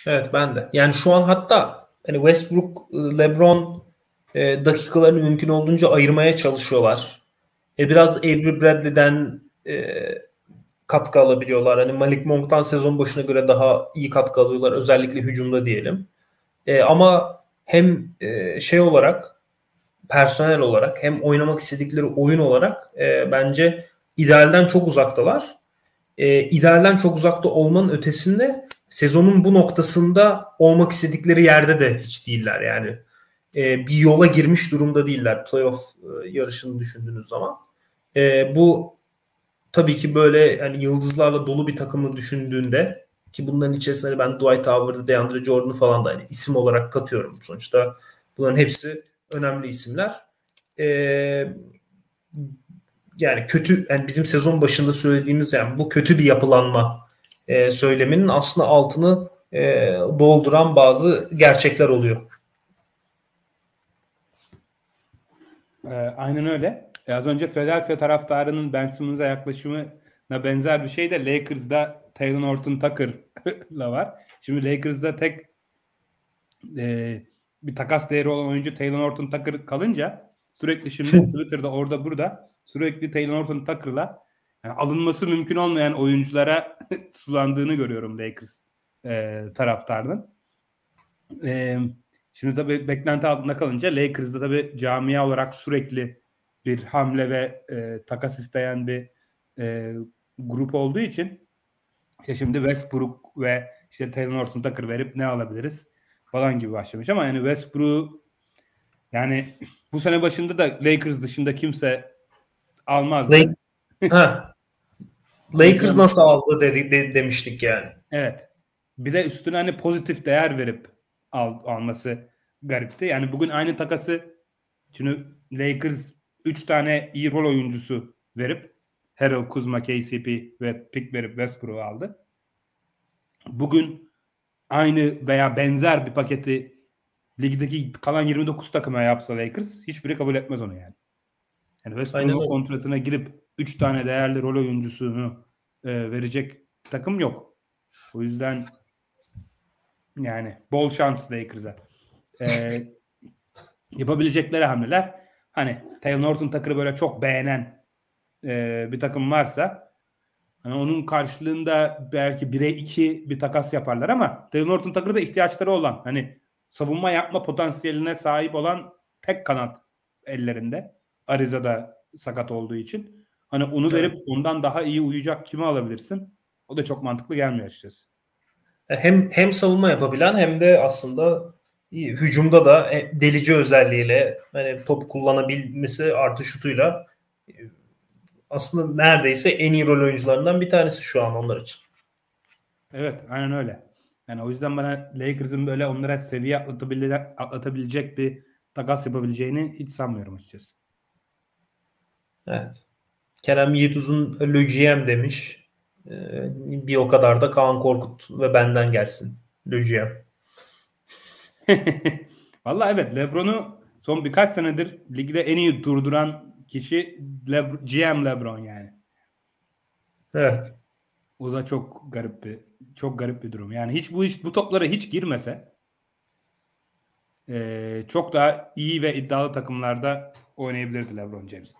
Evet ben de. Yani şu an hatta hani Westbrook, LeBron e, dakikalarını mümkün olduğunca ayırmaya çalışıyorlar. E, biraz Avery Bradley'den e, katkı alabiliyorlar. Hani Malik Monk'tan sezon başına göre daha iyi katkı alıyorlar. Özellikle hücumda diyelim. E, ama hem e, şey olarak personel olarak hem oynamak istedikleri oyun olarak e, bence idealden çok uzaktalar. E, idealden çok uzakta olmanın ötesinde sezonun bu noktasında olmak istedikleri yerde de hiç değiller yani. E, bir yola girmiş durumda değiller playoff yarışını düşündüğünüz zaman. Bu tabii ki böyle yani yıldızlarla dolu bir takımı düşündüğünde ki bunların içerisinde ben Dwight Howard'ı, DeAndre Jordan'ı falan da hani isim olarak katıyorum. Sonuçta bunların hepsi önemli isimler. Ee, yani kötü yani bizim sezon başında söylediğimiz yani bu kötü bir yapılanma e, söyleminin aslında altını e, dolduran bazı gerçekler oluyor. Ee, aynen öyle. E, az önce Philadelphia taraftarının Ben Simmons'a yaklaşımına benzer bir şey de Lakers'da Taylor Horton [laughs] Tucker'la var. Şimdi Lakers'da tek e, bir takas değeri olan oyuncu Taylor Horton Tucker kalınca sürekli şimdi [laughs] Twitter'da orada burada sürekli Taylor Horton Tucker'la yani alınması mümkün olmayan oyunculara [laughs] sulandığını görüyorum Lakers e, taraftarının. E, şimdi tabii beklenti altında kalınca Lakers'da tabii camia olarak sürekli bir hamle ve e, takas isteyen bir e, grup olduğu için ya şimdi Westbrook ve işte Taylor Horton Tucker verip ne alabiliriz falan gibi başlamış ama yani Westbrook yani bu sene başında da Lakers dışında kimse almaz. [laughs] Ha. Lakers nasıl aldı dedi, de, demiştik yani. Evet. Bir de üstüne hani pozitif değer verip al, alması garipti. Yani bugün aynı takası şimdi Lakers 3 tane iyi rol oyuncusu verip Harold, Kuzma, KCP ve pick verip Westbrook'u aldı. Bugün aynı veya benzer bir paketi ligdeki kalan 29 takıma yapsa Lakers hiçbiri kabul etmez onu yani. Yani Westbrook'un kontratına girip 3 tane değerli rol oyuncusunu e, verecek takım yok. O yüzden yani bol şans Lakers'a. E, [laughs] yapabilecekleri hamleler hani Taylor Norton Tucker'ı böyle çok beğenen e, bir takım varsa hani onun karşılığında belki 1'e 2 bir takas yaparlar ama Taylor Norton Tucker'da ihtiyaçları olan hani savunma yapma potansiyeline sahip olan tek kanat ellerinde. Ariza'da sakat olduğu için. Hani onu verip ondan daha iyi uyacak kimi alabilirsin? O da çok mantıklı gelmiyor açıkçası. Hem hem savunma yapabilen hem de aslında hücumda da e, delici özelliğiyle hani top kullanabilmesi artı şutuyla e, aslında neredeyse en iyi rol oyuncularından bir tanesi şu an onlar için. Evet aynen öyle. Yani o yüzden bana Lakers'ın böyle onlara seviye atlatabilecek, atlatabilecek bir takas yapabileceğini hiç sanmıyorum açıkçası. Evet. Kerem Yiğituz'un Le demiş. Ee, bir o kadar da Kaan Korkut ve benden gelsin. Le [laughs] Vallahi evet Lebron'u son birkaç senedir ligde en iyi durduran kişi Lebr- GM Lebron yani. Evet. O da çok garip bir çok garip bir durum. Yani hiç bu iş bu toplara hiç girmese e, çok daha iyi ve iddialı takımlarda oynayabilirdi LeBron James.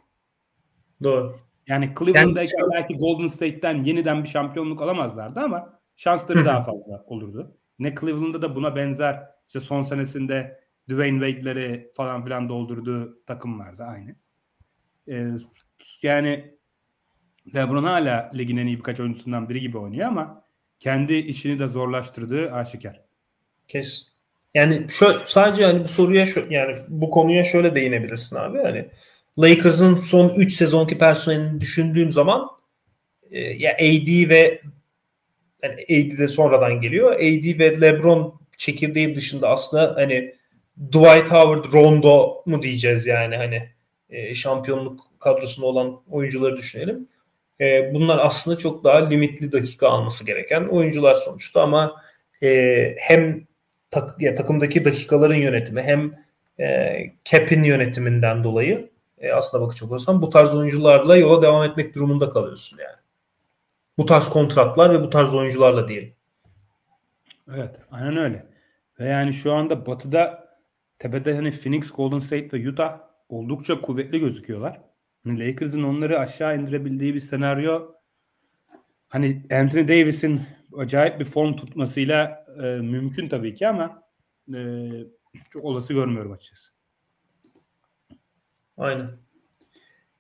Doğru. Yani Cleveland'dayken yani, belki Golden State'ten yeniden bir şampiyonluk alamazlardı ama şansları daha fazla olurdu. Ne Cleveland'da da buna benzer işte son senesinde Dwayne Wade'leri falan filan doldurduğu takım vardı aynı. Ee, yani LeBron hala ligin en iyi birkaç oyuncusundan biri gibi oynuyor ama kendi işini de zorlaştırdığı aşikar. Kes. Yani şu sadece hani bu soruya şu yani bu konuya şöyle değinebilirsin abi. Hani Lakers'ın son 3 sezonki personelini düşündüğüm zaman e, ya AD ve yani AD de sonradan geliyor. AD ve LeBron çekirdeği dışında aslında hani Dwight Howard, Rondo mu diyeceğiz yani hani e, şampiyonluk kadrosunda olan oyuncuları düşünelim. E, bunlar aslında çok daha limitli dakika alması gereken oyuncular sonuçta ama e, hem tak, takımdaki dakikaların yönetimi hem e, cap'in yönetiminden dolayı e, aslına bakacak olsam bu tarz oyuncularla yola devam etmek durumunda kalıyorsun yani. Bu tarz kontratlar ve bu tarz oyuncularla diyelim. Evet aynen öyle. Ve yani şu anda batıda tepede hani Phoenix, Golden State ve Utah oldukça kuvvetli gözüküyorlar. Hani Lakers'ın onları aşağı indirebildiği bir senaryo hani Anthony Davis'in acayip bir form tutmasıyla e, mümkün tabii ki ama e, çok olası görmüyorum açıkçası. Aynen.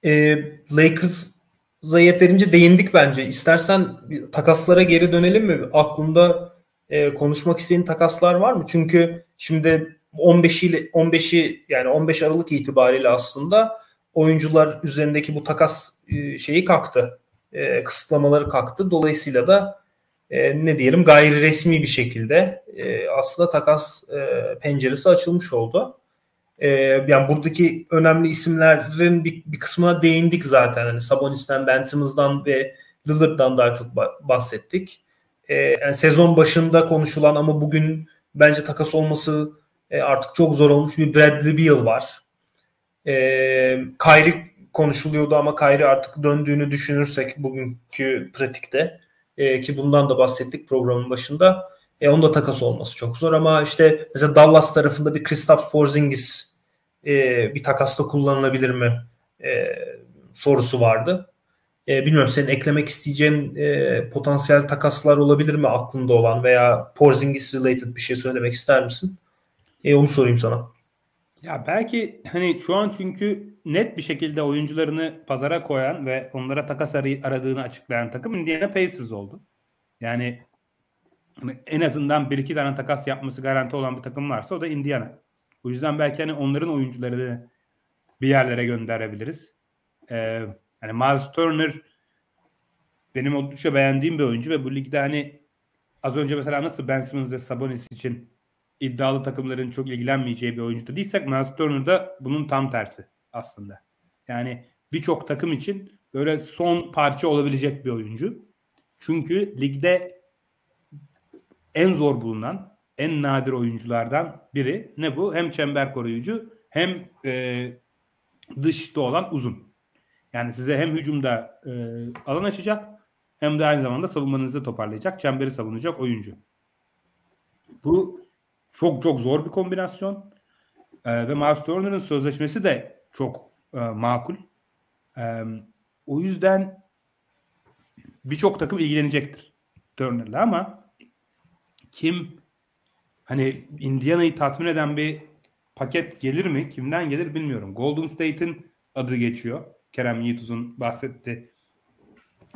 E, Lakers'a yeterince değindik bence. İstersen takaslara geri dönelim mi? Aklında e, konuşmak istediğin takaslar var mı? Çünkü şimdi 15'i 15'i yani 15 Aralık itibariyle aslında oyuncular üzerindeki bu takas e, şeyi kalktı. E, kısıtlamaları kalktı. Dolayısıyla da e, ne diyelim gayri resmi bir şekilde aslında takas penceresi açılmış oldu. Yani buradaki önemli isimlerin bir, bir kısmına değindik zaten. Hani Sabonis'ten, Ben Simmons'dan ve Lillard'dan daha çok bahsettik. Yani sezon başında konuşulan ama bugün bence takas olması e, artık çok zor olmuş bir Bradley Beal var. E, Kyrie konuşuluyordu ama Kyrie artık döndüğünü düşünürsek bugünkü pratikte e, ki bundan da bahsettik programın başında. E, onun da takas olması çok zor ama işte mesela Dallas tarafında bir Kristaps Porzingis e, bir takasta kullanılabilir mi e, sorusu vardı. E, bilmiyorum senin eklemek isteyeceğin e, potansiyel takaslar olabilir mi aklında olan veya Porzingis related bir şey söylemek ister misin? E, onu sorayım sana. Ya belki hani şu an çünkü net bir şekilde oyuncularını pazara koyan ve onlara takas aradığını açıklayan takım Indiana Pacers oldu. Yani hani en azından bir iki tane takas yapması garanti olan bir takım varsa o da Indiana. O yüzden belki hani onların oyuncularını bir yerlere gönderebiliriz. Ee, hani Miles Turner benim oldukça beğendiğim bir oyuncu ve bu ligde hani az önce mesela nasıl Ben Simmons ve Sabonis için iddialı takımların çok ilgilenmeyeceği bir oyuncu değilsek Miles Turner da bunun tam tersi aslında. Yani birçok takım için böyle son parça olabilecek bir oyuncu. Çünkü ligde en zor bulunan, en nadir oyunculardan biri. Ne bu? Hem çember koruyucu hem e, dışta olan uzun. Yani size hem hücumda e, alan açacak hem de aynı zamanda savunmanızı toparlayacak, çemberi savunacak oyuncu. Bu çok çok zor bir kombinasyon. E, ve Miles Turner'ın sözleşmesi de çok e, makul. E, o yüzden birçok takım ilgilenecektir Turner'la ama kim hani Indiana'yı tatmin eden bir paket gelir mi? Kimden gelir bilmiyorum. Golden State'in adı geçiyor. Kerem Yiğituz'un bahsetti.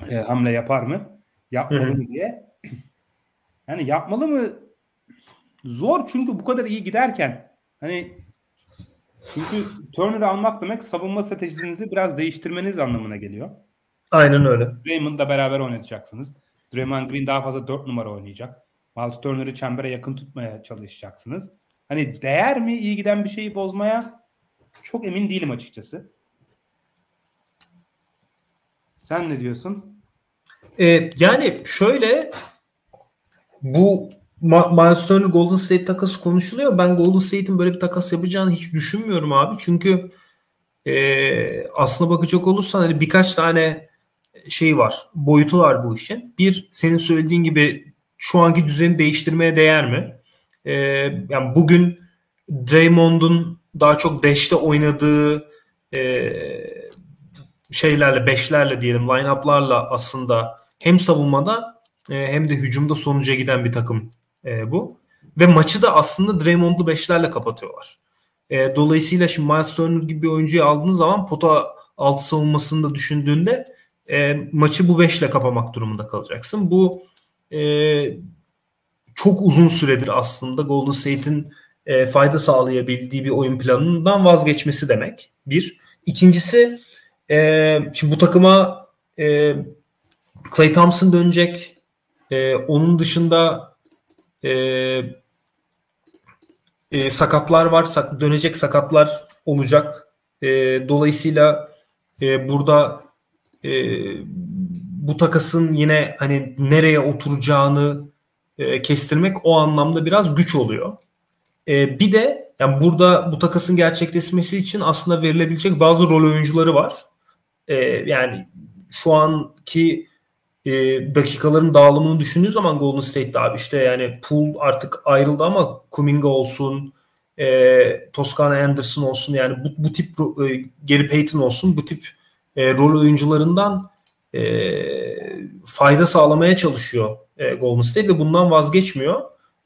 E, hamle yapar mı? Yapmalı mı diye. Yani yapmalı mı? Zor çünkü bu kadar iyi giderken hani çünkü Turner'ı almak demek savunma stratejinizi biraz değiştirmeniz anlamına geliyor. Aynen öyle. Draymond'la beraber oynatacaksınız. Draymond Green daha fazla 4 numara oynayacak. Miles Turner'ı çembere yakın tutmaya çalışacaksınız. Hani değer mi iyi giden bir şeyi bozmaya? Çok emin değilim açıkçası. Sen ne diyorsun? Ee, yani şöyle bu Miles Turner Golden State takası konuşuluyor. Ben Golden State'in böyle bir takas yapacağını hiç düşünmüyorum abi. Çünkü e, aslına bakacak olursan hani birkaç tane şey var. Boyutu var bu işin. Bir senin söylediğin gibi şu anki düzeni değiştirmeye değer mi? E, yani bugün Draymond'un daha çok 5'te oynadığı e, şeylerle, beşlerle diyelim line-up'larla aslında hem savunmada e, hem de hücumda sonuca giden bir takım e, bu. Ve maçı da aslında Draymond'lu beşlerle kapatıyorlar. E, dolayısıyla şimdi Miles Turner gibi bir oyuncuyu aldığınız zaman pota altı savunmasını da düşündüğünde e, maçı bu beşle kapamak durumunda kalacaksın. Bu e, çok uzun süredir aslında Golden State'in e, fayda sağlayabildiği bir oyun planından vazgeçmesi demek. Bir. İkincisi e, şimdi bu takıma e, Clay Thompson dönecek. E, onun dışında e, e, sakatlar var. Sak, dönecek sakatlar olacak. E, dolayısıyla e, burada e, bu takasın yine hani nereye oturacağını e, kestirmek o anlamda biraz güç oluyor. E, bir de yani burada bu takasın gerçekleşmesi için aslında verilebilecek bazı rol oyuncuları var. E, yani şu anki e, dakikaların dağılımını düşündüğü zaman Golden State'de abi işte yani Poole artık ayrıldı ama Kuminga olsun, e, Toscana Anderson olsun yani bu, bu tip e, Gary Payton olsun bu tip e, rol oyuncularından e, fayda sağlamaya çalışıyor e, Golden State ve bundan vazgeçmiyor.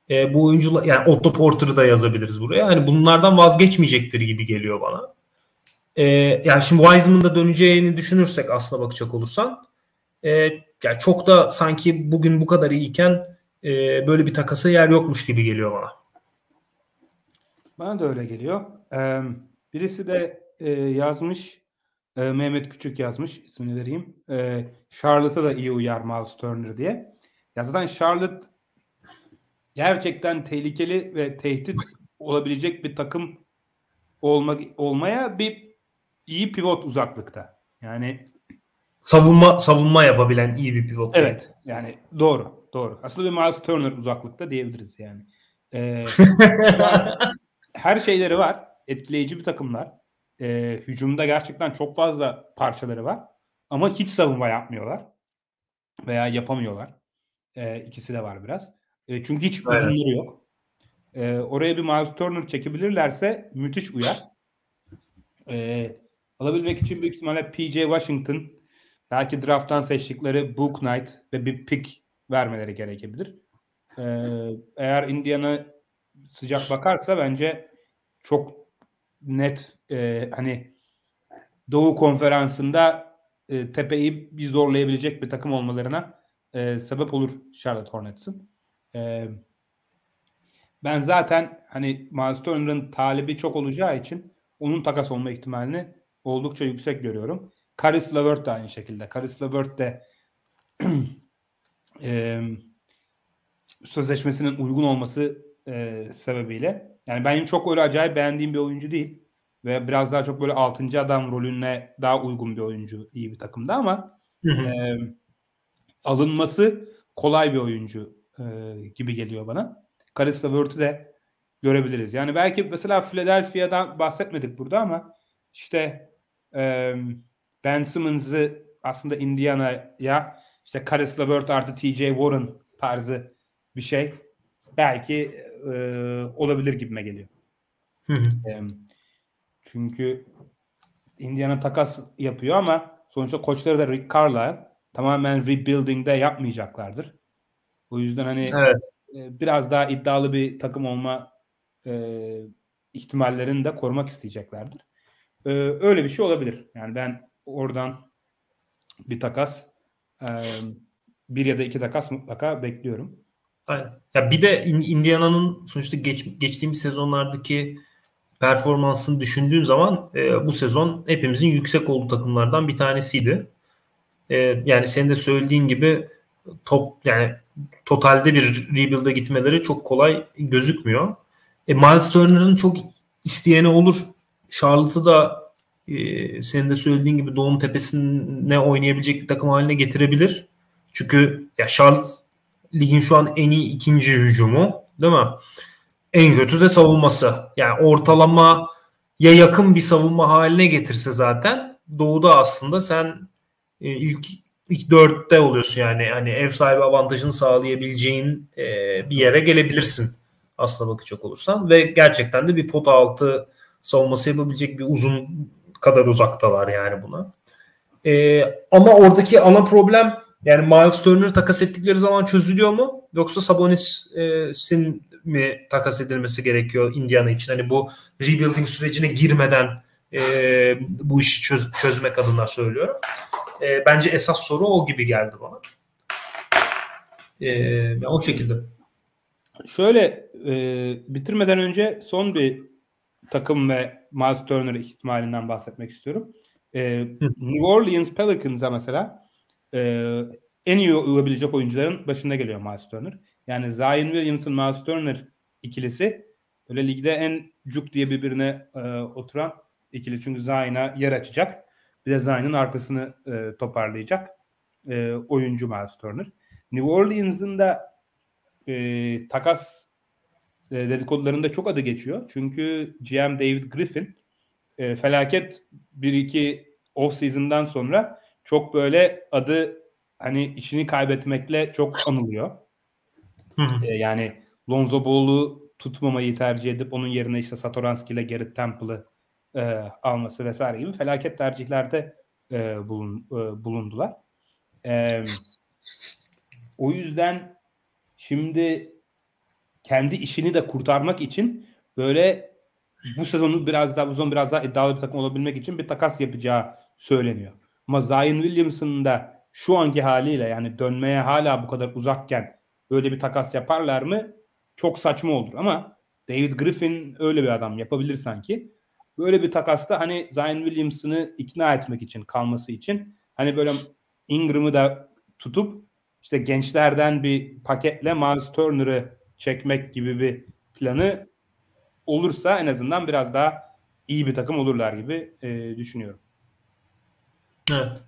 E, bu oyuncular yani Otto Porter'ı da yazabiliriz buraya. Hani bunlardan vazgeçmeyecektir gibi geliyor bana. E, yani şimdi Wiseman'ın da döneceğini düşünürsek aslına bakacak olursan e, yani çok da sanki bugün bu kadar iyiyken e, böyle bir takasa yer yokmuş gibi geliyor bana. Bana da öyle geliyor. Ee, birisi de e, yazmış e, Mehmet Küçük yazmış ismini vereyim. E, Charlotte'a da iyi uyar Miles Turner diye. Ya zaten Charlotte gerçekten tehlikeli ve tehdit olabilecek bir takım olma, olmaya bir iyi pivot uzaklıkta. Yani savunma savunma yapabilen iyi bir pivot. Evet. Yani doğru. Doğru. Aslında bir Miles Turner uzaklıkta diyebiliriz yani. Ee, her şeyleri var. Etkileyici bir takımlar. Ee, hücumda gerçekten çok fazla parçaları var. Ama hiç savunma yapmıyorlar. Veya yapamıyorlar. Ee, ikisi de var biraz. E, çünkü hiç evet. uzunları yok. E, oraya bir Miles Turner çekebilirlerse müthiş uyar. E, alabilmek için büyük ihtimalle PJ Washington belki drafttan seçtikleri Book Knight ve bir pick vermeleri gerekebilir. E, eğer Indiana sıcak bakarsa bence çok net e, hani Doğu konferansında e, tepeyi bir zorlayabilecek bir takım olmalarına e, sebep olur Charlotte Hornets'ın. E, ben zaten hani Miles Turner'ın talibi çok olacağı için onun takas olma ihtimalini oldukça yüksek görüyorum. Karis LeVert de aynı şekilde. Karis LeVert de [clears throat] e, sözleşmesinin uygun olması e, sebebiyle. Yani benim çok öyle acayip beğendiğim bir oyuncu değil. Ve biraz daha çok böyle 6. adam rolüne daha uygun bir oyuncu iyi bir takımda ama e, alınması kolay bir oyuncu e, gibi geliyor bana. Karis LeVert'ü de görebiliriz. Yani belki mesela Philadelphia'dan bahsetmedik burada ama işte e, Ben Simmons'ı aslında Indiana'ya işte Karis LeVert artı TJ Warren tarzı bir şey belki e, olabilir gibime geliyor. E, çünkü Indiana takas yapıyor ama sonuçta koçları da Rick Carlisle tamamen rebuilding'de yapmayacaklardır. O yüzden hani evet. e, biraz daha iddialı bir takım olma e, ihtimallerini de korumak isteyeceklerdir. E, öyle bir şey olabilir. Yani ben oradan bir takas bir ya da iki takas mutlaka bekliyorum. Ya bir de Indiana'nın sonuçta geç, geçtiğimiz sezonlardaki performansını düşündüğün zaman e, bu sezon hepimizin yüksek olduğu takımlardan bir tanesiydi. E, yani senin de söylediğin gibi top yani totalde bir rebuild'e gitmeleri çok kolay gözükmüyor. E, Miles Turner'ın çok isteyeni olur. Charlotte'ı da e, senin de söylediğin gibi doğum tepesine oynayabilecek bir takım haline getirebilir. Çünkü ya Charlotte ligin şu an en iyi ikinci hücumu değil mi? En kötü de savunması. Yani ortalama ya yakın bir savunma haline getirse zaten doğuda aslında sen e, ilk ilk dörtte oluyorsun yani hani ev sahibi avantajını sağlayabileceğin e, bir yere gelebilirsin aslına bakacak olursan ve gerçekten de bir pot altı savunması yapabilecek bir uzun kadar uzaktalar yani buna. E, ama oradaki ana problem yani Miles Turner takas ettikleri zaman çözülüyor mu? Yoksa Sabonis'in mi takas edilmesi gerekiyor Indiana için? Hani bu rebuilding sürecine girmeden e, bu işi çöz, çözmek adına söylüyorum. E, bence esas soru o gibi geldi bana. E, o şekilde. Şöyle e, bitirmeden önce son bir takım ve Miles Turner ihtimalinden bahsetmek istiyorum. E, New Orleans Pelicans'a mesela e, en iyi uyabilecek oyuncuların başında geliyor Miles Turner. Yani Zion Williamson, Miles Turner ikilisi böyle ligde en cuk diye birbirine e, oturan ikili. Çünkü Zion'a yer açacak. Bir de Zion'ın arkasını e, toparlayacak e, oyuncu Miles Turner. New Orleans'ın da e, takas e, dedikodularında çok adı geçiyor. Çünkü GM David Griffin e, felaket 1-2 off season'dan sonra çok böyle adı hani işini kaybetmekle çok anılıyor. e, yani Lonzo Ball'u tutmamayı tercih edip onun yerine işte Satoranski ile Garrett Temple'ı e, alması vesaire gibi felaket tercihlerde e, bulun, e, bulundular. E, o yüzden şimdi kendi işini de kurtarmak için böyle bu sezonu biraz daha bu sezon biraz daha iddialı bir takım olabilmek için bir takas yapacağı söyleniyor. Ama Zion Williamson'ın da şu anki haliyle yani dönmeye hala bu kadar uzakken böyle bir takas yaparlar mı? Çok saçma olur ama David Griffin öyle bir adam yapabilir sanki. Böyle bir takasta hani Zion Williamson'ı ikna etmek için kalması için hani böyle Ingram'ı da tutup işte gençlerden bir paketle Miles Turner'ı çekmek gibi bir planı olursa en azından biraz daha iyi bir takım olurlar gibi e, düşünüyorum. Evet.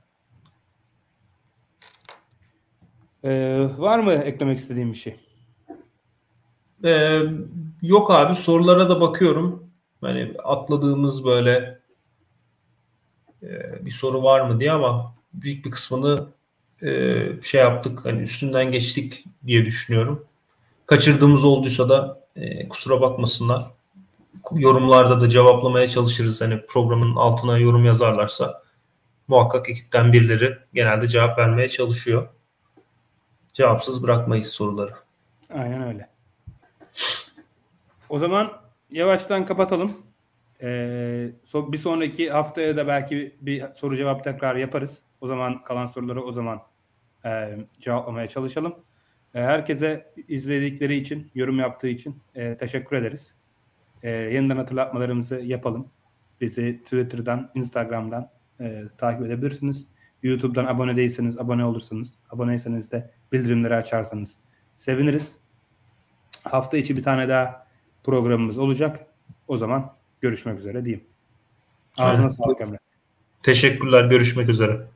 Ee, var mı eklemek istediğim bir şey? Ee, yok abi sorulara da bakıyorum. Hani atladığımız böyle e, bir soru var mı diye ama büyük bir kısmını e, şey yaptık. Hani üstünden geçtik diye düşünüyorum. Kaçırdığımız olduysa da e, kusura bakmasınlar. Yorumlarda da cevaplamaya çalışırız. Hani programın altına yorum yazarlarsa muhakkak ekipten birileri genelde cevap vermeye çalışıyor. Cevapsız bırakmayız soruları. Aynen öyle. O zaman yavaştan kapatalım. Ee, so, bir sonraki haftaya da belki bir soru cevap tekrar yaparız. O zaman kalan soruları o zaman e, cevaplamaya çalışalım. E, herkese izledikleri için, yorum yaptığı için e, teşekkür ederiz. E, yeniden hatırlatmalarımızı yapalım. Bizi Twitter'dan, Instagram'dan e, takip edebilirsiniz. YouTube'dan abone değilseniz abone olursunuz. Aboneyseniz de bildirimleri açarsanız seviniriz. Hafta içi bir tane daha programımız olacak. O zaman görüşmek üzere diyeyim. Ağzına sağlık Emre. Teşekkürler. Görüşmek üzere.